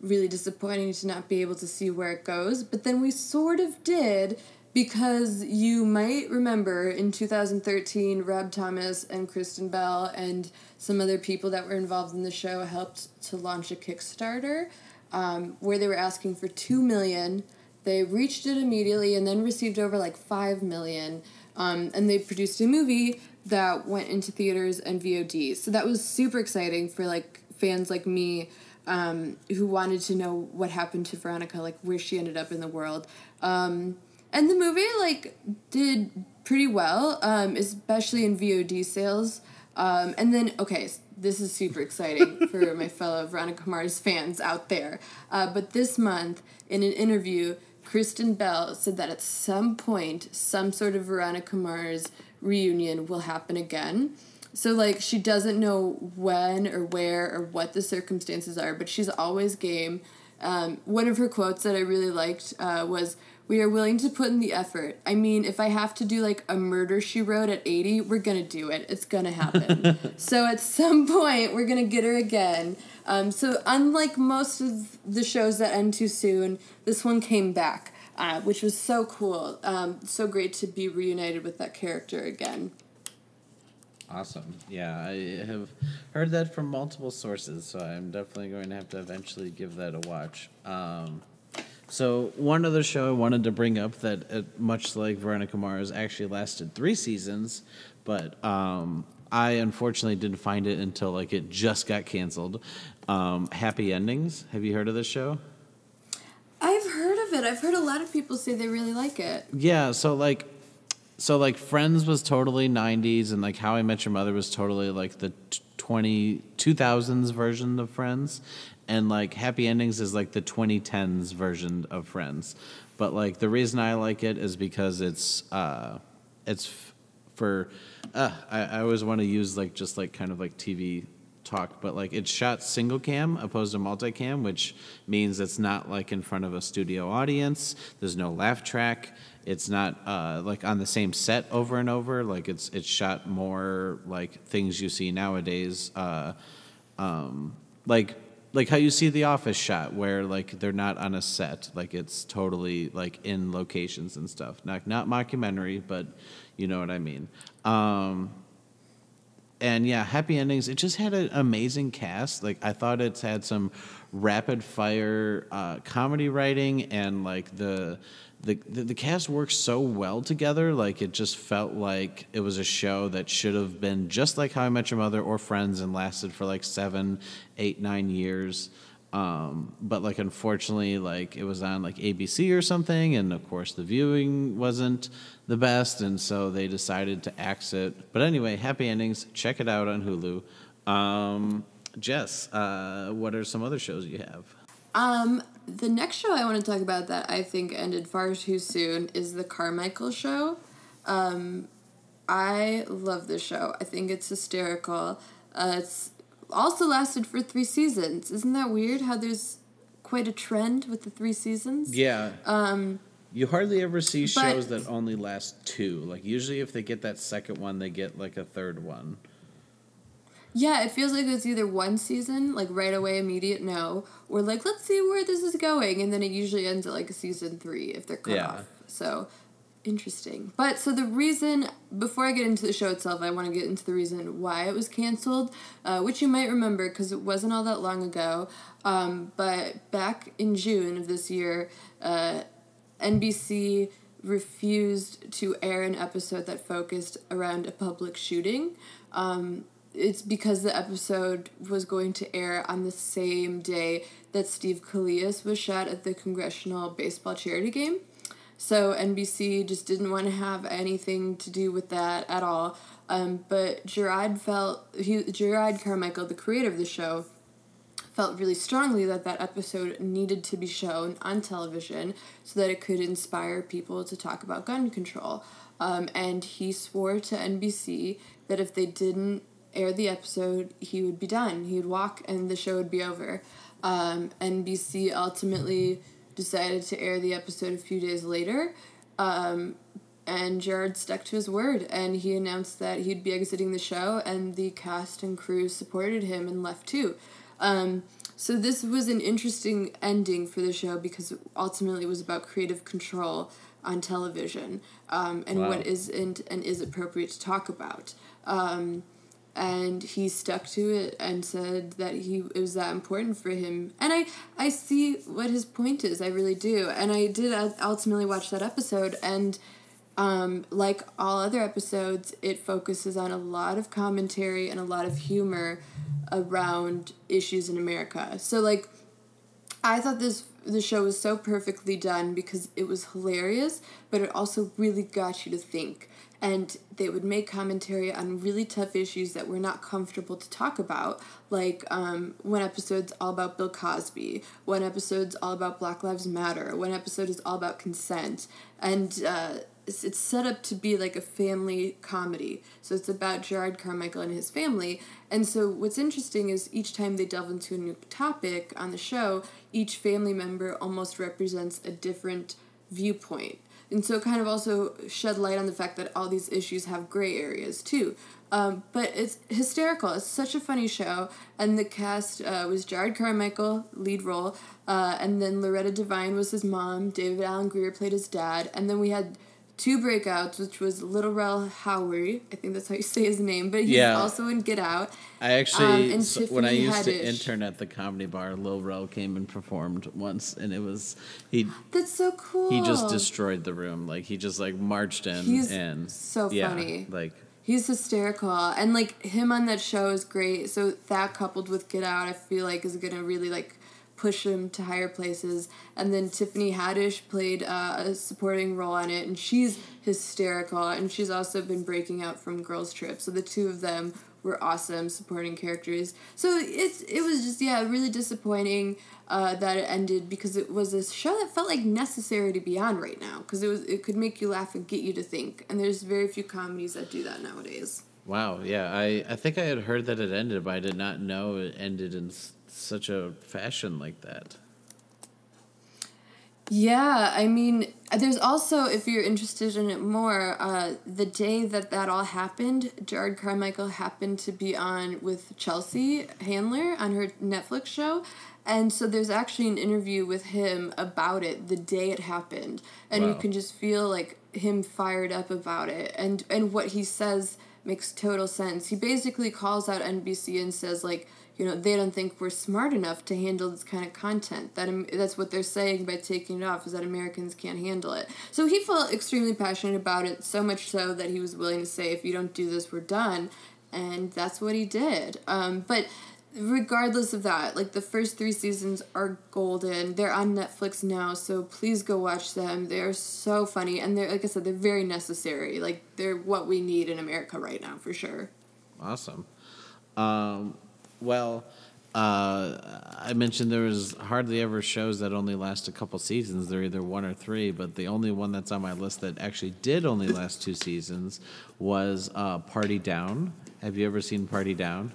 really disappointing to not be able to see where it goes. But then we sort of did because you might remember in 2013, Rob Thomas and Kristen Bell and some other people that were involved in the show helped to launch a Kickstarter um, where they were asking for two million. They reached it immediately and then received over like five million. Um, and they produced a movie that went into theaters and VOD. So that was super exciting for like fans like me um, who wanted to know what happened to Veronica, like where she ended up in the world. Um, and the movie like did pretty well, um, especially in VOD sales. Um, and then okay, this is super exciting for my fellow Veronica Mars fans out there. Uh, but this month, in an interview, Kristen Bell said that at some point, some sort of Veronica Mars reunion will happen again. So, like, she doesn't know when or where or what the circumstances are, but she's always game. Um, one of her quotes that I really liked uh, was, we are willing to put in the effort. I mean, if I have to do like a murder she wrote at 80, we're going to do it. It's going to happen. so at some point, we're going to get her again. Um, so, unlike most of the shows that end too soon, this one came back. uh, which was so cool. Um, so great to be reunited with that character again. Awesome. Yeah, I have heard that from multiple sources, so I'm definitely going to have to eventually give that a watch. Um, so one other show I wanted to bring up that, uh, much like Veronica Mars, actually lasted three seasons, but um, I unfortunately didn't find it until like it just got canceled. Um, Happy Endings. Have you heard of this show? I've heard of it. I've heard a lot of people say they really like it. Yeah. So like, so like Friends was totally '90s, and like How I Met Your Mother was totally like the 20 2000s version of Friends, and like Happy Endings is like the 2010s version of Friends. But like the reason I like it is because it's uh, it's f- for uh, I, I always want to use like just like kind of like TV talk, but like it's shot single cam opposed to multicam, which means it's not like in front of a studio audience. There's no laugh track. It's not uh, like on the same set over and over. Like it's it's shot more like things you see nowadays, uh, um, like like how you see the office shot where like they're not on a set like it's totally like in locations and stuff not not mockumentary but you know what i mean um and yeah, Happy Endings. It just had an amazing cast. Like I thought it's had some rapid fire uh, comedy writing, and like the, the the cast works so well together. Like it just felt like it was a show that should have been just like How I Met Your Mother or Friends, and lasted for like seven, eight, nine years. Um, but like unfortunately, like it was on like ABC or something, and of course the viewing wasn't the best, and so they decided to axe it. But anyway, happy endings. Check it out on Hulu. Um, Jess, uh, what are some other shows you have? Um, the next show I want to talk about that I think ended far too soon is the Carmichael Show. Um, I love this show. I think it's hysterical. Uh, it's also lasted for three seasons. Isn't that weird? How there's quite a trend with the three seasons. Yeah. Um, you hardly ever see shows that only last two. Like usually, if they get that second one, they get like a third one. Yeah, it feels like it's either one season, like right away, immediate no, or like let's see where this is going, and then it usually ends at like a season three if they're cut yeah. off. So interesting. But so the reason, before I get into the show itself, I want to get into the reason why it was canceled, uh, which you might remember because it wasn't all that long ago. Um, but back in June of this year, uh, NBC refused to air an episode that focused around a public shooting. Um, it's because the episode was going to air on the same day that Steve Scalise was shot at the congressional baseball charity game. So NBC just didn't want to have anything to do with that at all. Um, but Jerrod felt he Jerrod Carmichael, the creator of the show, felt really strongly that that episode needed to be shown on television so that it could inspire people to talk about gun control. Um, and he swore to NBC that if they didn't air the episode, he would be done. He would walk and the show would be over. Um, NBC ultimately decided to air the episode a few days later. Um, and Jerrod stuck to his word and he announced that he'd be exiting the show, and the cast and crew supported him and left too. Um, so this was an interesting ending for the show because ultimately it was about creative control on television um, and wow. what isn't and is appropriate to talk about. Um, and he stuck to it and said that he it was that important for him. And i i see what his point is i really do. And i did ultimately watch that episode and um, like all other episodes it focuses on a lot of commentary and a lot of humor around issues in america. So like i thought this the show was so perfectly done because it was hilarious but it also really got you to think and they would make commentary on really tough issues that we're not comfortable to talk about like um, one episode's all about bill cosby one episode's all about black lives matter one episode is all about consent and uh, it's, it's set up to be like a family comedy so it's about jerrod carmichael and his family and so what's interesting is each time they delve into a new topic on the show each family member almost represents a different viewpoint. And so kind of also shed light on the fact that all these issues have gray areas too. Um, but it's hysterical. It's such a funny show. And the cast uh, was Jerrod Carmichael, lead role, uh, and then Loretta Devine was his mom. David Alan Grier played his dad. And then we had two breakouts, which was Little Rel Howery. I think that's how you say his name, but he's yeah. also in Get Out. I actually, um, so when I used Haddish. to intern at the comedy bar, Lil Rel came and performed once, and it was he. That's so cool. He just destroyed the room. Like he just like marched in. He's and so yeah, funny. Like He's hysterical. And like him on that show is great. So that coupled with Get Out, I feel like is gonna really like push him to higher places. And then Tiffany Haddish played uh, a supporting role on it, and she's hysterical. And she's also been breaking out from Girls Trip. So the two of them were awesome supporting characters. So it's it was just yeah really disappointing uh, that it ended because it was a show that felt like necessary to be on right now because it was it could make you laugh and get you to think and there's very few comedies that do that nowadays. Wow, yeah, I I think I had heard that it ended, but I did not know it ended in such a fashion like that. Yeah, I mean, there's also, if you're interested in it more, uh, the day that that all happened, Jerrod Carmichael happened to be on with Chelsea Handler on her Netflix show. And so there's actually an interview with him about it the day it happened. And wow. you can just feel like him fired up about it. And, and what he says makes total sense. He basically calls out NBC and says, like, you know they don't think we're smart enough to handle this kind of content. That that's what they're saying by taking it off is that americans can't handle it. So he felt extremely passionate about it so much so that he was willing to say if you don't do this we're done. And that's what he did. Um, but regardless of that like the first three seasons are golden. They're on netflix now so please go watch them. They're so funny and they're like i said they're very necessary. Like they're what we need in america right now for sure. Awesome. Um, well, uh, I mentioned there was hardly ever shows that only last a couple seasons. They're either one or three, but the only one that's on my list that actually did only last two seasons was uh, Party Down. Have you ever seen Party Down?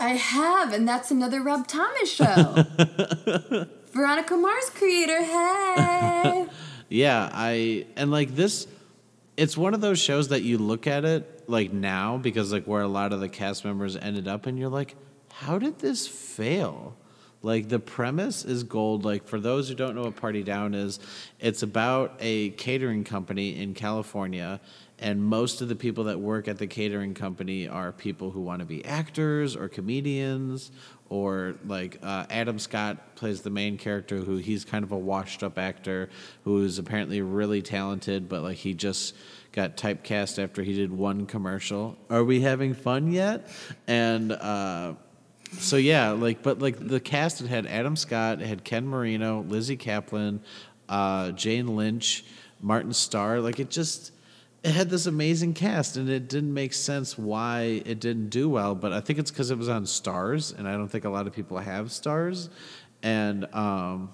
I have, and that's another Rob Thomas show. Veronica Mars creator, hey. yeah, I and like this it's one of those shows that you look at it like now because like where a lot of the cast members ended up and you're like how did this fail? Like the premise is gold. Like for those who don't know what party down is it's about a catering company in california and most of the people that work at the catering company are people who want to be actors or comedians or like uh, Adam Scott plays the main character who he's kind of a washed up actor who's apparently really talented but like he just got typecast after he did one commercial. Are we having fun yet? And uh, so yeah like but like the cast it had Adam Scott it had Ken Marino Lizzy Caplan, uh, Jane Lynch Martin Starr like it just it had this amazing cast and it didn't make sense why it didn't do well but i think it's because it was on Starz and i don't think a lot of people have Starz and um,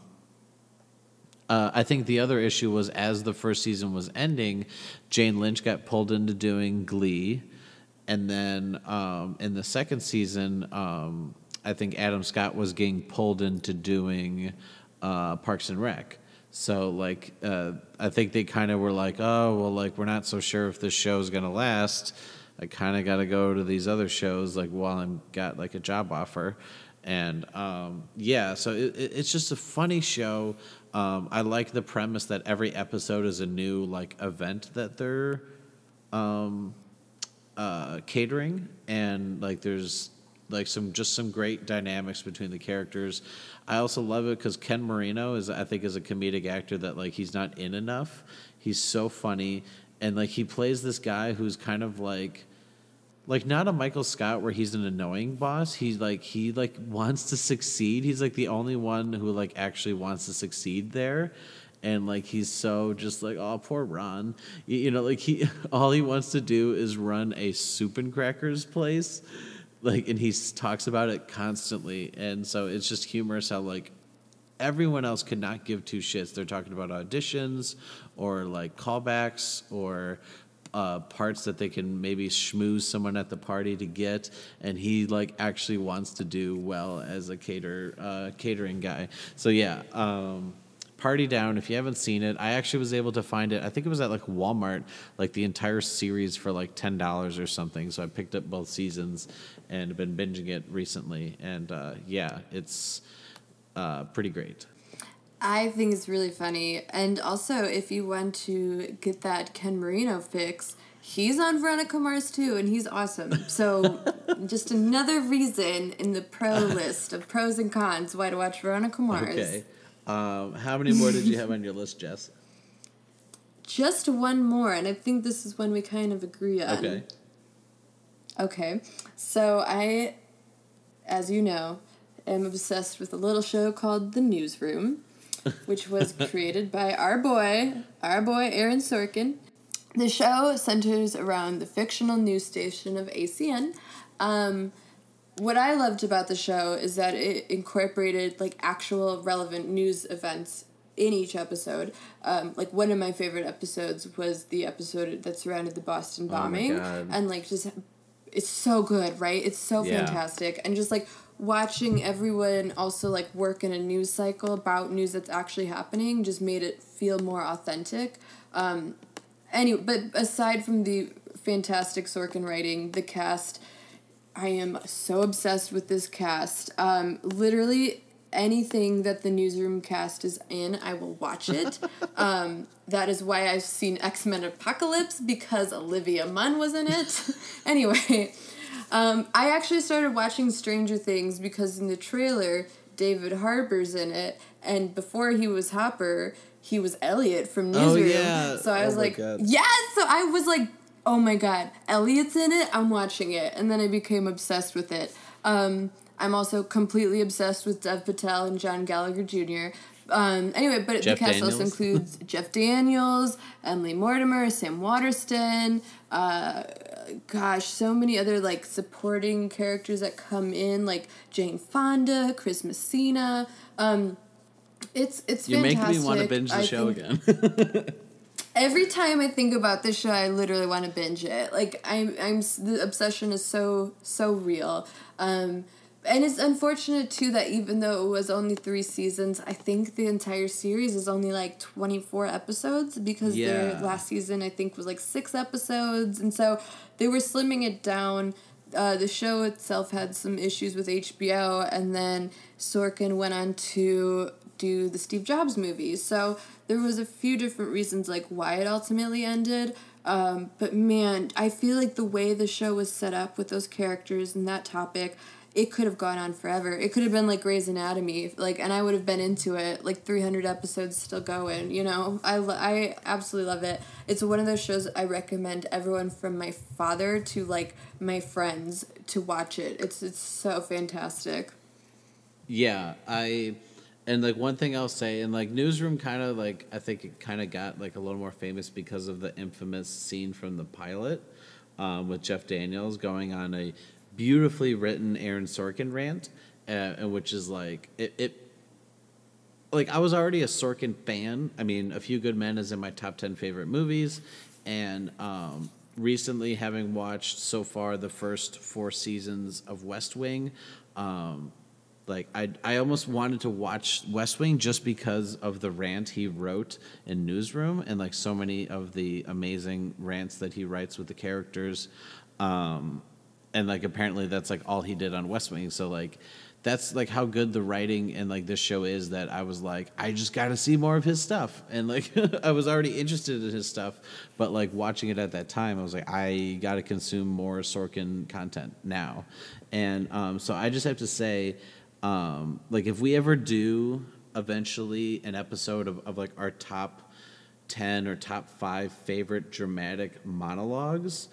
uh, i think the other issue was as the first season was ending jane lynch got pulled into doing glee and then um, in the second season um, i think adam scott was getting pulled into doing uh, parks and rec so like uh, I think they kind of were like, oh well, like we're not so sure if this show is gonna last. I kind of got to go to these other shows like while I'm got like a job offer, and um, yeah, so it, it's just a funny show. Um, I like the premise that every episode is a new like event that they're um, uh, catering, and like there's like some just some great dynamics between the characters. I also love it because Ken Marino is I think is a comedic actor that like he's not in enough. He's so funny and like he plays this guy who's kind of like like not a Michael Scott where he's an annoying boss. He's like he like wants to succeed. He's like the only one who like actually wants to succeed there. And like he's so just like oh poor Ron, you, know like he all he wants to do is run a soup and crackers place, like and he talks about it constantly and so it's just humorous how like everyone else could not give two shits they're talking about auditions or like callbacks or uh, parts that they can maybe schmooze someone at the party to get, and he like actually wants to do well as a cater uh, catering guy. So yeah, um, Party Down. If you haven't seen it, I actually was able to find it. I think it was at like Walmart, like the entire series for like ten dollars or something. So I picked up both seasons and been binging it recently. And uh, yeah, it's uh, pretty great. I think it's really funny. And also, if you want to get that Ken Marino fix, he's on Veronica Mars too, and he's awesome. So, just another reason in the pro list of pros and cons why to watch Veronica Mars. Okay. Um, how many more did you have on your list, Jess? Just one more, and I think this is one we kind of agree on. Okay. Okay. So, I, as you know, am obsessed with a little show called The Newsroom which was created by our boy, our boy Aaron Sorkin. The show centers around the fictional news station of ACN. Um, what I loved about the show is that it incorporated like actual relevant news events in each episode. Um, like one of my favorite episodes was the episode that surrounded the Boston bombing, oh and like just it's so good, right? It's so Yeah. fantastic, and just like watching everyone also like work in a news cycle about news that's actually happening just made it feel more authentic. Um, anyway, but aside from the fantastic Sorkin writing, the cast, I am so obsessed with this cast. Um, literally anything that the newsroom cast is in, I will watch it. um, that is why I've seen X Men Apocalypse because Olivia Munn was in it. anyway, um, I actually started watching Stranger Things because in the trailer, David Harbour's in it, and before he was Hopper, he was Elliot from Oh, Newsroom. yeah. So I Oh was my like, yes! So I was like, oh my god, Elliot's in it, I'm watching it. And then I became obsessed with it. Um, I'm also completely obsessed with Dev Patel and John Gallagher Jr. Um, anyway, but Jeff the cast also includes Jeff Daniels, Emily Mortimer, Sam Waterston, uh, gosh, so many other like supporting characters that come in, like Jane Fonda, Chris Messina. Um, it's it's You're fantastic. making me want to binge the I show again. Every time I think about this show, I literally want to binge it. Like I'm, I'm the obsession is so so real. Um, and it's unfortunate too that even though it was only three seasons, I think the entire series is only like twenty four episodes because their last season I think was like six episodes, and so they were slimming it down. Uh, the show itself had some issues with HBO, and then Sorkin went on to do the Steve Jobs movie. So there was a few different reasons like why it ultimately ended. Um, but man, I feel like the way the show was set up with those characters and that topic, it could have gone on forever. It could have been like Grey's Anatomy, like, and I would have been into it. Like three hundred episodes still going. You know, I I absolutely love it. It's one of those shows I recommend everyone from my father to like my friends to watch it. It's it's so fantastic. Yeah, I and like one thing I'll say, and like Newsroom kind of like I think it kind of got like a little more famous because of the infamous scene from the pilot um, with Jeff Daniels going on a beautifully written Aaron Sorkin rant, uh, which is like it, it. Like I was already a Sorkin fan. I mean, A Few Good Men is in my top ten favorite movies, and um, recently having watched so far the first four seasons of West Wing. Um, like I, I almost wanted to watch West Wing just because of the rant he wrote in Newsroom and like so many of the amazing rants that he writes with the characters, um, and like apparently that's like all he did on West Wing. So like that's like how good the writing and like this show is that I was like I just got to see more of his stuff and like I was already interested in his stuff, but like watching it at that time I was like I got to consume more Sorkin content now, and um, so I just have to say um, like if we ever do eventually an episode of, of like our top 10 or top 5 favorite dramatic monologues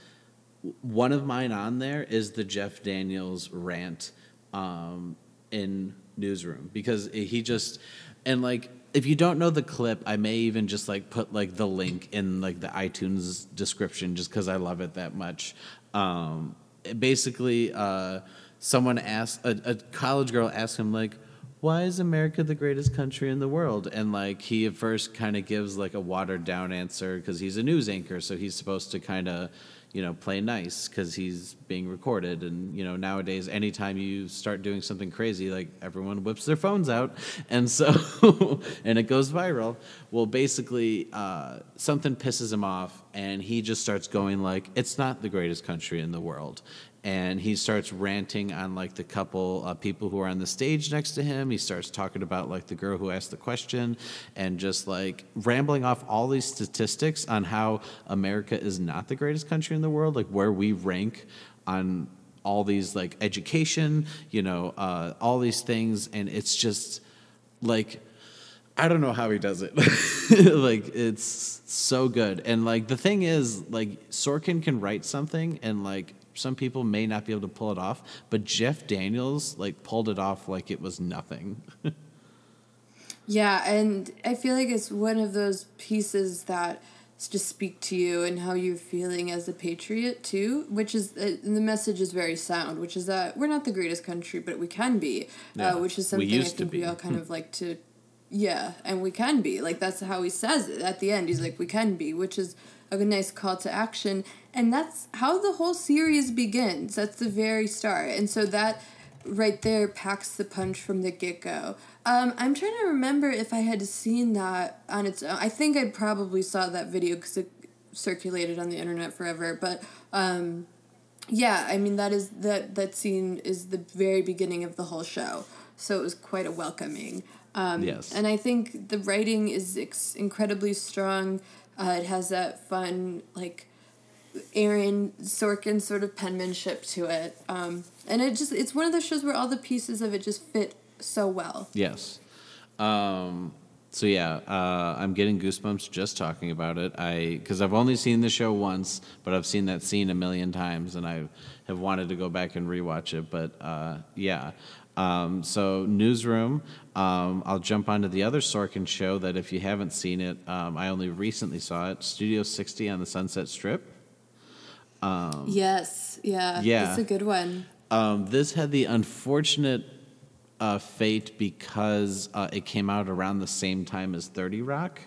one of mine on there is the jeff daniels rant um, in newsroom because he just and like if you don't know the clip i may even just like put like the link in like the itunes description just because i love it that much um, basically uh, someone asked a, a college girl asked him like why is America the greatest country in the world? And like he at first kind of gives like a watered down answer because he's a news anchor, so he's supposed to kind of you know, play nice because he's being recorded. And, you know, nowadays, anytime you start doing something crazy, like everyone whips their phones out. And so, and it goes viral. Well, basically, uh, something pisses him off and he just starts going like, it's not the greatest country in the world and he starts ranting on like the couple uh, people who are on the stage next to him. He starts talking about like the girl who asked the question and just like rambling off all these statistics on how America is not the greatest country in the world, like where we rank on all these like education, you know, uh, all these things. And it's just like, I don't know how he does it. like it's so good. And like the thing is, like Sorkin can write something and like some people may not be able to pull it off, but Jeff Daniels like pulled it off like it was nothing. yeah, and I feel like it's one of those pieces that just speak to you and how you're feeling as a patriot too, which is uh, the message is very sound, which is that we're not the greatest country, but we can be, uh, yeah, uh, which is something I think we all kind of like to yeah, and we can be. Like that's how he says it at the end. He's like, we can be, which is a nice call to action. And that's how the whole series begins. That's the very start. And so that right there packs the punch from the get go. Um, I'm trying to remember if I had seen that on its own. I think I probably saw that video because it circulated on the internet forever. But um, yeah, I mean that is that that scene is the very beginning of the whole show. So it was quite a welcoming. Um, yes. And I think the writing is ex- incredibly strong. Uh, it has that fun, like, Aaron Sorkin sort of penmanship to it. Um, and it just, it's one of those shows where all the pieces of it just fit so well. Yes. Um, so yeah, uh, I'm getting goosebumps just talking about it. I because I've only seen the show once, but I've seen that scene a million times, and I have wanted to go back and rewatch it. But uh, yeah, um, so, Newsroom, um, I'll jump onto the other Sorkin show that if you haven't seen it, um, I only recently saw it Studio 60 on the Sunset Strip. Um, yes, yeah, yeah. It's a good one. Um, this had the unfortunate uh, fate because uh, it came out around the same time as 30 Rock.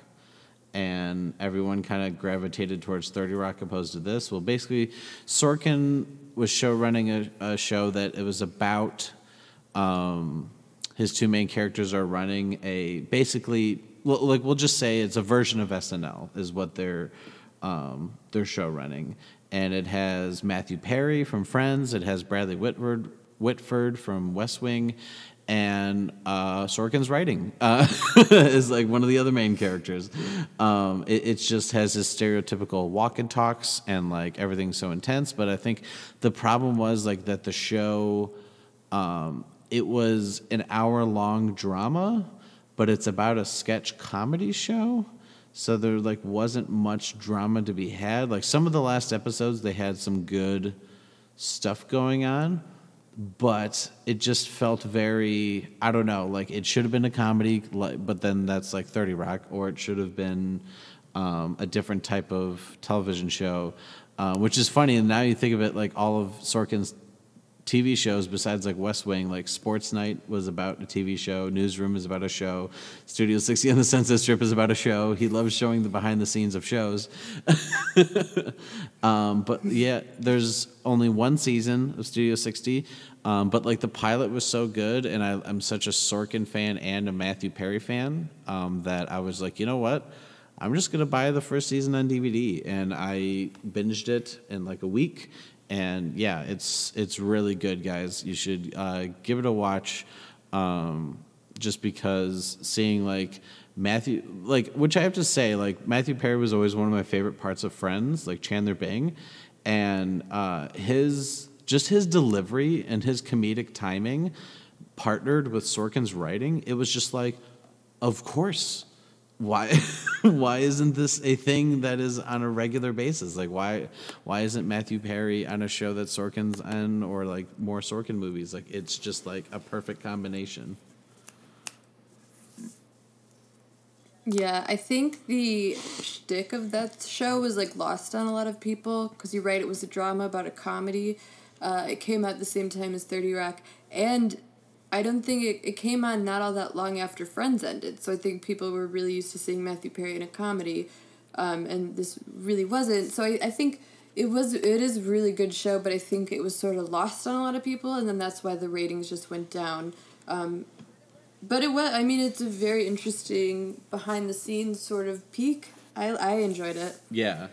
And everyone kind of gravitated towards 30 Rock opposed to this. Well, basically, Sorkin was show running a, a show that it was about um, his two main characters are running a basically like we'll just say it's a version of SNL is what their um, their show running, and it has Matthew Perry from Friends, it has Bradley Whitford Whitford from West Wing, and uh, Sorkin's writing uh, is like one of the other main characters. Um, it, it, just has this stereotypical walk and talks and like everything's so intense. But I think the problem was like that the show um, it was an hour long drama, but it's about a sketch comedy show. So there like wasn't much drama to be had. Like some of the last episodes, they had some good stuff going on, but it just felt very I don't know. Like it should have been a comedy, but then that's like Thirty Rock, or it should have been um, a different type of television show. Uh, which is funny, and now you think of it like all of Sorkin's TV shows besides like West Wing, like Sports Night was about a TV show, Newsroom is about a show, Studio 60 on the Sunset Strip is about a show. He loves showing the behind the scenes of shows. um, but yeah, there's only one season of Studio 60. Um, but like the pilot was so good, and I, am such a Sorkin fan and a Matthew Perry fan um, that I was like, you know what? I'm just gonna buy the first season on DVD, and I binged it in like a week and yeah, it's it's really good, guys. You should uh, give it a watch, um, just because seeing like Matthew, like which I have to say, like Matthew Perry was always one of my favorite parts of Friends, like Chandler Bing, and uh, his just his delivery and his comedic timing, partnered with Sorkin's writing, it was just like, of course why why isn't this a thing that is on a regular basis? Like why why isn't Matthew Perry on a show that Sorkin's on or like more Sorkin movies? Like it's just like a perfect combination. Yeah, I think the shtick of that show was like lost on a lot of people because you're right, it was a drama about a comedy. Uh, it came out at the same time as Thirty Rock, and I don't think it, it came on not all that long after Friends ended. So I think people were really used to seeing Matthew Perry in a comedy, um, and this really wasn't. So I, I think it was it is a really good show, but I think it was sort of lost on a lot of people, and then that's why the ratings just went down. Um, but it was. I mean, it's a very interesting behind the scenes sort of peek. I I enjoyed it. Yeah.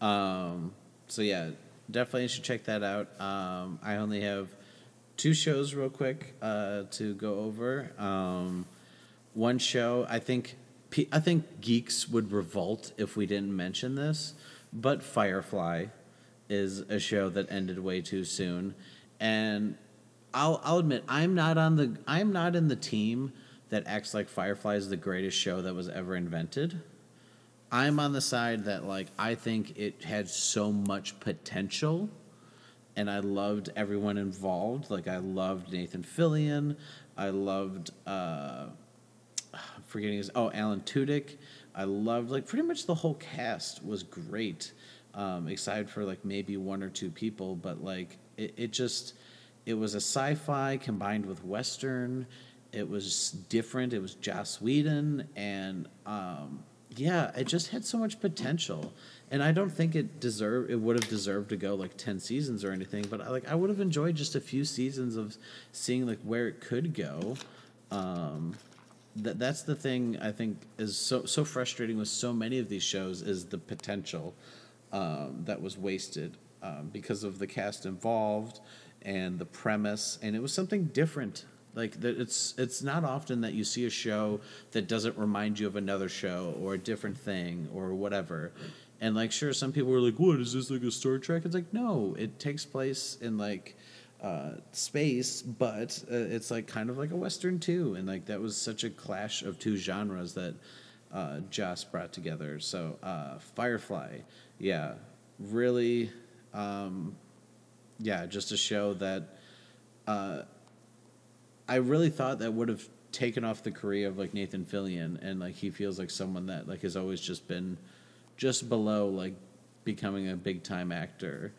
Um, so yeah, definitely should check that out. Um, I only have two shows real quick uh, to go over. Um, one show, I think, I think geeks would revolt if we didn't mention this, but Firefly is a show that ended way too soon, and I'll I'll admit I'm not on the I'm not in the team that acts like Firefly is the greatest show that was ever invented. I'm on the side that like I think it had so much potential and I loved everyone involved. Like I loved Nathan Fillion. I loved uh I'm forgetting his oh Alan Tudyk. I loved like pretty much the whole cast was great. Um, except for like maybe one or two people, but like it, it just it was a sci-fi combined with western. It was different. It was Joss Whedon, and um, yeah, it just had so much potential. And I don't think it deserved it would have deserved to go like 10 seasons or anything, but I, like I would have enjoyed just a few seasons of seeing like where it could go. Um, that that's the thing I think is so so frustrating with so many of these shows is the potential um, that was wasted um, because of the cast involved and the premise, and it was something different like that it's it's not often that you see a show that doesn't remind you of another show or a different thing or whatever. And like sure some people were like, "What is this like a Star Trek?" It's like, "No, it takes place in like uh, space, but uh, it's like kind of like a western too." And like that was such a clash of two genres that uh, Joss brought together. So uh, Firefly, yeah, really, um, yeah, just a show that uh, I really thought that would have taken off the career of like Nathan Fillion, and like he feels like someone that like has always just been just below like becoming a big time actor.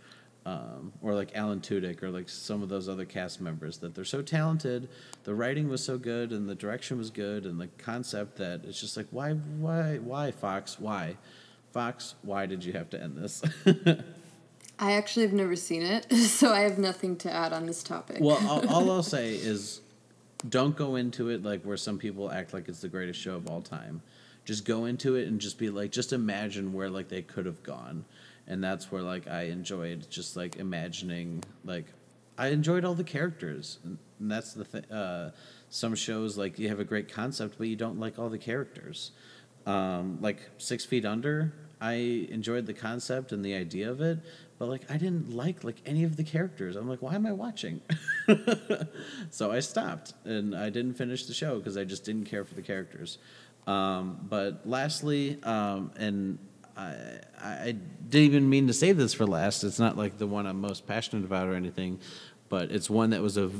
Um, or like Alan Tudyk, or like some of those other cast members, that they're so talented, the writing was so good, and the direction was good, and the concept that it's just like, why, why, why, Fox, why, Fox, why did you have to end this? I actually have never seen it, so I have nothing to add on this topic. Well, all, all I'll say is don't go into it like where some people act like it's the greatest show of all time. Just go into it and just be like, just imagine where like they could have gone, and that's where like I enjoyed just like imagining like I enjoyed all the characters, and, that's the thing. Uh, some shows like you have a great concept, but you don't like all the characters. Um, like Six Feet Under, I enjoyed the concept and the idea of it, but like I didn't like like any of the characters. I'm like, why am I watching? so I stopped and I didn't finish the show because I just didn't care for the characters. Um, but lastly, um, and I, I didn't even mean to save this for last. It's not like the one I'm most passionate about or anything, but it's one that was a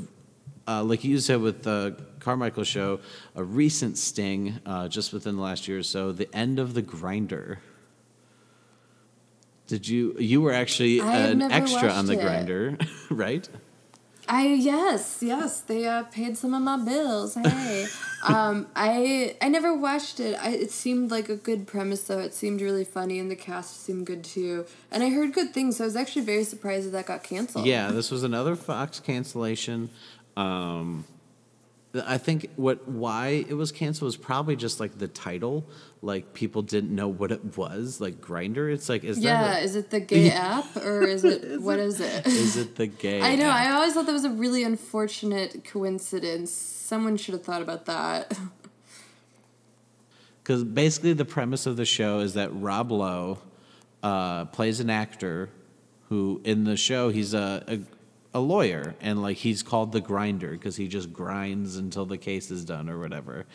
uh, like you said with the Carmichael show, a recent sting uh, just within the last year or so, the end of the grinder. Did you? You were actually an extra on the it. grinder, right? I yes, yes. They uh, paid some of my bills. Hey, um, I I never watched it. I, it seemed like a good premise, though. It seemed really funny, and the cast seemed good too. And I heard good things, so I was actually very surprised that that got canceled. Yeah, this was another Fox cancellation. Um, I think what why it was canceled was probably just like the title. Like people didn't know what it was. Like Grindr. It's like is yeah. is it the gay app or is it is what it, is it? Is it the gay? I know. App? I always thought that was a really unfortunate coincidence. Someone should have thought about that. Because basically the premise of the show is that Rob Lowe uh, plays an actor who in the show he's a, a a lawyer and like he's called the grinder because he just grinds until the case is done or whatever.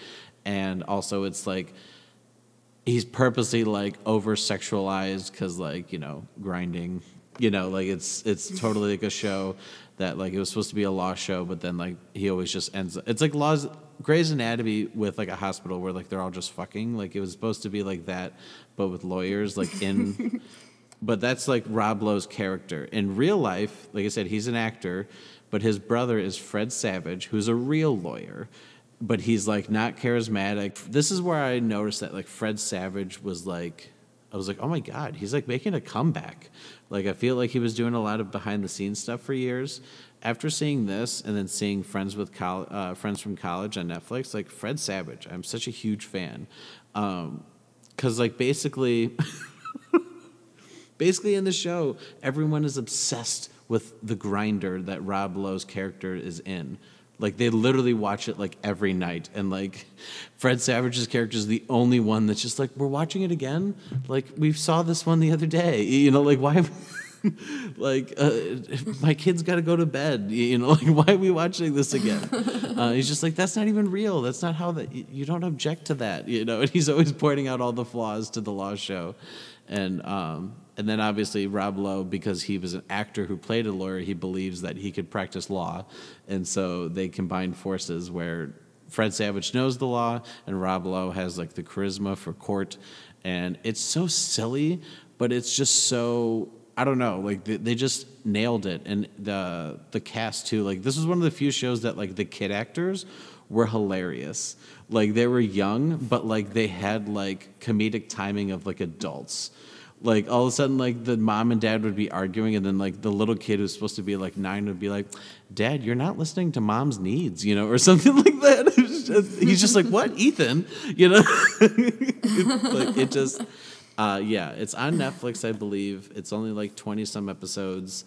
And also it's like he's purposely like over sexualized because like you know grinding. You know like it's it's totally like a show that like it was supposed to be a law show but then like he always just ends it's like laws Grey's Anatomy with like a hospital where like they're all just fucking. Like it was supposed to be like that but with lawyers like in but that's like Rob Lowe's character. In real life, like I said, he's an actor, but his brother is Fred Savage, who's a real lawyer, but he's like not charismatic. This is where I noticed that like Fred Savage was like, I was like, oh my god, he's like making a comeback. Like I feel like he was doing a lot of behind the scenes stuff for years. After seeing this and then seeing Friends with Col- uh, Friends from College on Netflix, like Fred Savage, I'm such a huge fan. Um, Cause like basically, basically in the show, everyone is obsessed with the grinder that Rob Lowe's character is in. Like they literally watch it like every night, and like Fred Savage's character is the only one that's just like we're watching it again. Like we saw this one the other day, you know. Like why? like uh, my kid's got to go to bed you know like why are we watching this again uh, he's just like that's not even real that's not how that you don't object to that you know and he's always pointing out all the flaws to the law show and um, and then obviously Rob Lowe because he was an actor who played a lawyer he believes that he could practice law and so they combined forces where Fred Savage knows the law and Rob Lowe has like the charisma for court and it's so silly but it's just so I don't know, like they, they just nailed it, and the the cast too. Like this was one of the few shows that like the kid actors were hilarious. Like they were young, but like they had like comedic timing of like adults. Like all of a sudden, like the mom and dad would be arguing, and then like the little kid who's supposed to be like nine would be like, "Dad, you're not listening to mom's needs," you know, or something like that. Just, he's just like, "What, Ethan?" You know, like it just uh, yeah, it's on Netflix, I believe. It's only like twenty some episodes.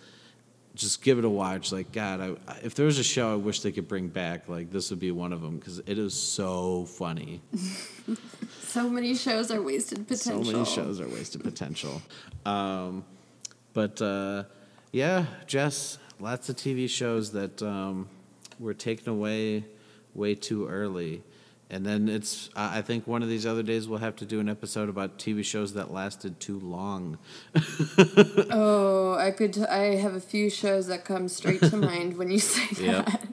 Just give it a watch. Like God, I, if there was a show I wish they could bring back, like this would be one of them because it is so funny. so many shows are wasted potential. So many shows are wasted potential. Um, but uh, yeah, Jess, lots of TV shows that um, were taken away way too early. And then it's, I think one of these other days we'll have to do an episode about TV shows that lasted too long. oh, I could, t- I have a few shows that come straight to mind when you say that.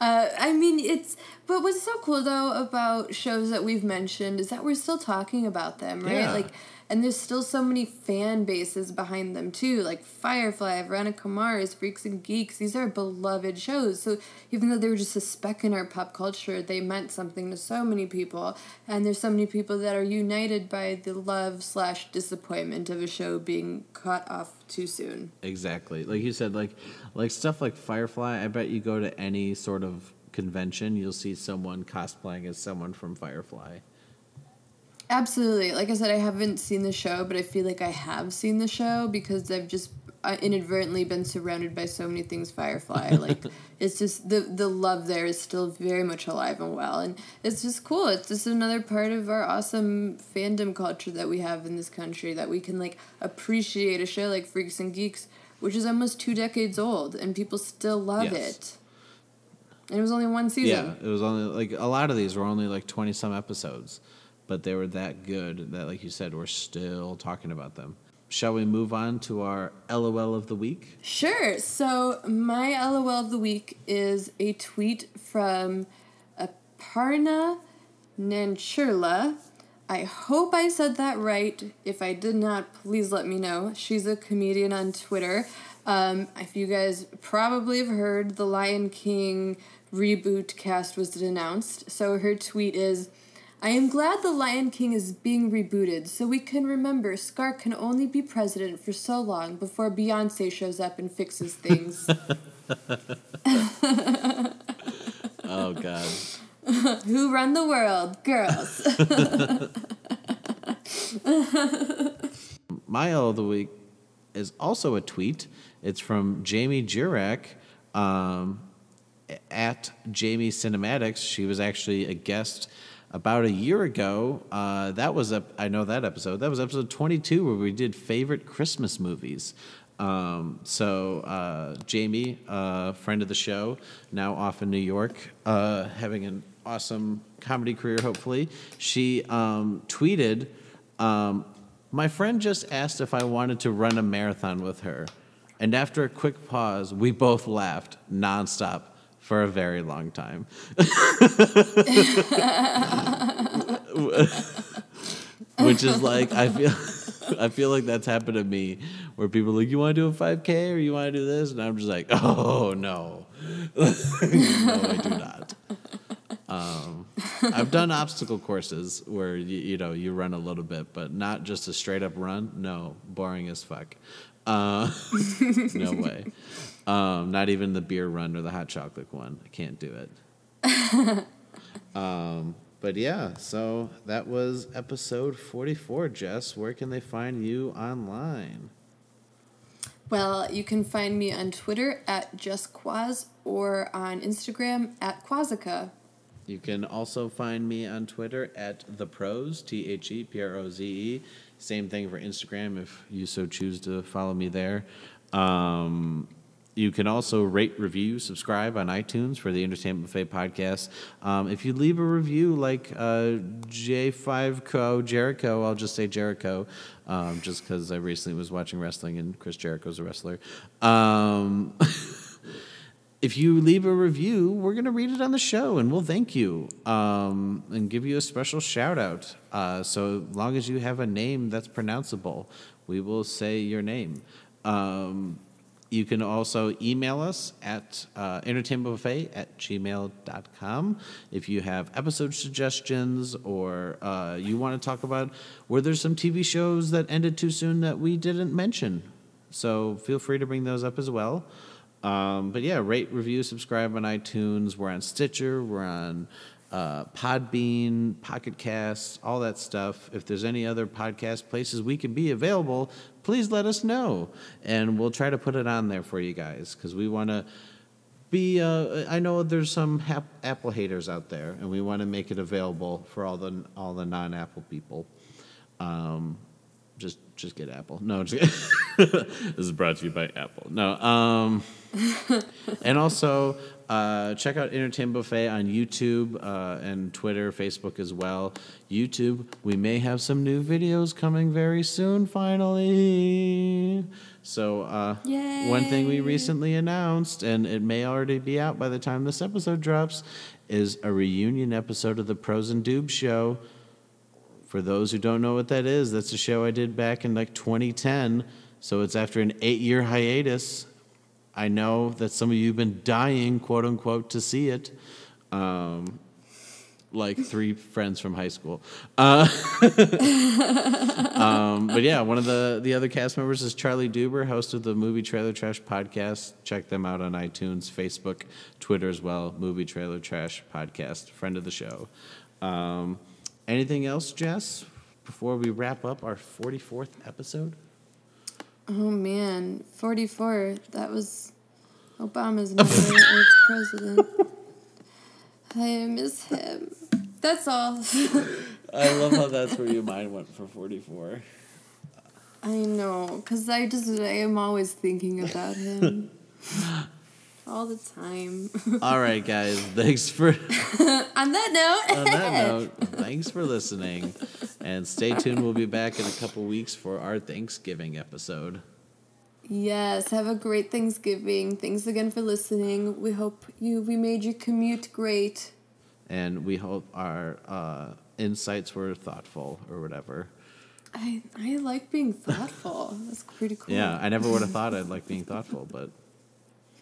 Uh, I mean, it's, but what's so cool though about shows that we've mentioned is that we're still talking about them, right? Yeah. Like, and there's still so many fan bases behind them too, like Firefly, Veronica Mars, Freaks and Geeks. These are beloved shows. So even though they were just a speck in our pop culture, they meant something to so many people. And there's so many people that are united by the love slash disappointment of a show being cut off too soon. Exactly, like you said, like like stuff like Firefly. I bet you go to any sort of convention, you'll see someone cosplaying as someone from Firefly. Absolutely. Like I said, I haven't seen the show, but I feel like I have seen the show because I've just uh, inadvertently been surrounded by so many things Firefly. Like it's just the the love there is still very much alive and well, and it's just cool. It's just another part of our awesome fandom culture that we have in this country that we can like appreciate a show like Freaks and Geeks, which is almost two decades old, and people still love yes. it. And it was only one season. Yeah, it was only like a lot of these were only like twenty some episodes but they were that good that, like you said, we're still talking about them. Shall we move on to our LOL of the week? Sure. So, my LOL of the week is a tweet from Aparna Nancherla. I hope I said that right. If I did not, please let me know. She's a comedian on Twitter. Um, if you guys probably have heard, the Lion King reboot cast was announced. So her tweet is I am glad The Lion King is being rebooted so we can remember Scar can only be president for so long before Beyonce shows up and fixes things. oh, God. Who run the world? Girls. My L of the Week is also a tweet. It's from Jamie Jurak. Um, at Jamie Cinematics. She was actually a guest about a year ago. Uh, that was a, I know that episode. That was episode 22 where we did favorite Christmas movies. Um, so uh, Jamie, uh, friend of the show, now off in New York, uh, having an awesome comedy career. Hopefully, she um, tweeted, um, "My friend just asked if I wanted to run a marathon with her." And after a quick pause, we both laughed nonstop for a very long time. Which is like I feel I feel like that's happened to me where people are like, "You want to do a 5K or you want to do this?" And I'm just like, "Oh no, no, I do not." Um, I've done obstacle courses where you, you know you run a little bit, but not just a straight up run. No, boring as fuck. Uh, no way. Um, not even the beer run or the hot chocolate one. I can't do it. um, but yeah, so that was episode 44. Jess, where can they find you online? Well, you can find me on Twitter at JustQuaz or on Instagram at Quazica. You can also find me on Twitter at the pros T H E P R O Z E. Same thing for Instagram if you so choose to follow me there. Um, you can also rate, review, subscribe on iTunes for the Entertainment Buffet podcast. Um, if you leave a review like uh, J5Co Jericho, I'll just say Jericho, um, just because I recently was watching wrestling and Chris Jericho's a wrestler. Um, if you leave a review, we're going to read it on the show and we'll thank you um, and give you a special shout out. Uh, so long as you have a name that's pronounceable, we will say your name. Um, you can also email us at uh, entertainmentbuffet at gmail.com if you have episode suggestions or uh, you want to talk about were there some TV shows that ended too soon that we didn't mention. So feel free to bring those up as well. Um, but yeah, rate, review, subscribe on iTunes. We're on Stitcher. We're on uh, Podbean, Pocket Casts, all that stuff. If there's any other podcast places we can be available, please let us know, and we'll try to put it on there for you guys because we want to be. Uh, I know there's some hap- Apple haters out there, and we want to make it available for all the all the non-Apple people. Um, just just get Apple. No, this is brought to you by Apple. No, um, and also uh, check out Entertainment Buffet on YouTube uh, and Twitter, Facebook as well. YouTube, we may have some new videos coming very soon. Finally. So, uh, one thing we recently announced, and it may already be out by the time this episode drops, is a reunion episode of the Pros and Dubes show. For those who don't know what that is, that's a show I did back in like 2010. So it's after an eight year hiatus. I know that some of you have been dying, quote unquote, to see it. Um, like three friends from high school. Uh, um, but yeah, one of the, the other cast members is Charlie Duber, host of the Movie Trailer Trash podcast. Check them out on iTunes, Facebook, Twitter as well. Movie Trailer Trash podcast, friend of the show. Um, anything else, Jess, before we wrap up our 44th episode? Oh man, 44. That was Obama's number as president. I miss him. That's all. I love how that's where your mind went for 44. I know, because I just, I am always thinking about him. all the time. All right, guys, thanks for. On that note, on that note, thanks for listening. And stay tuned. We'll be back in a couple weeks for our Thanksgiving episode. yes, have a great Thanksgiving. Thanks again for listening. We hope you we made your commute great. And we hope our uh, insights were thoughtful or whatever. I I like being thoughtful. That's pretty cool. Yeah, I never would have thought I'd like being thoughtful, but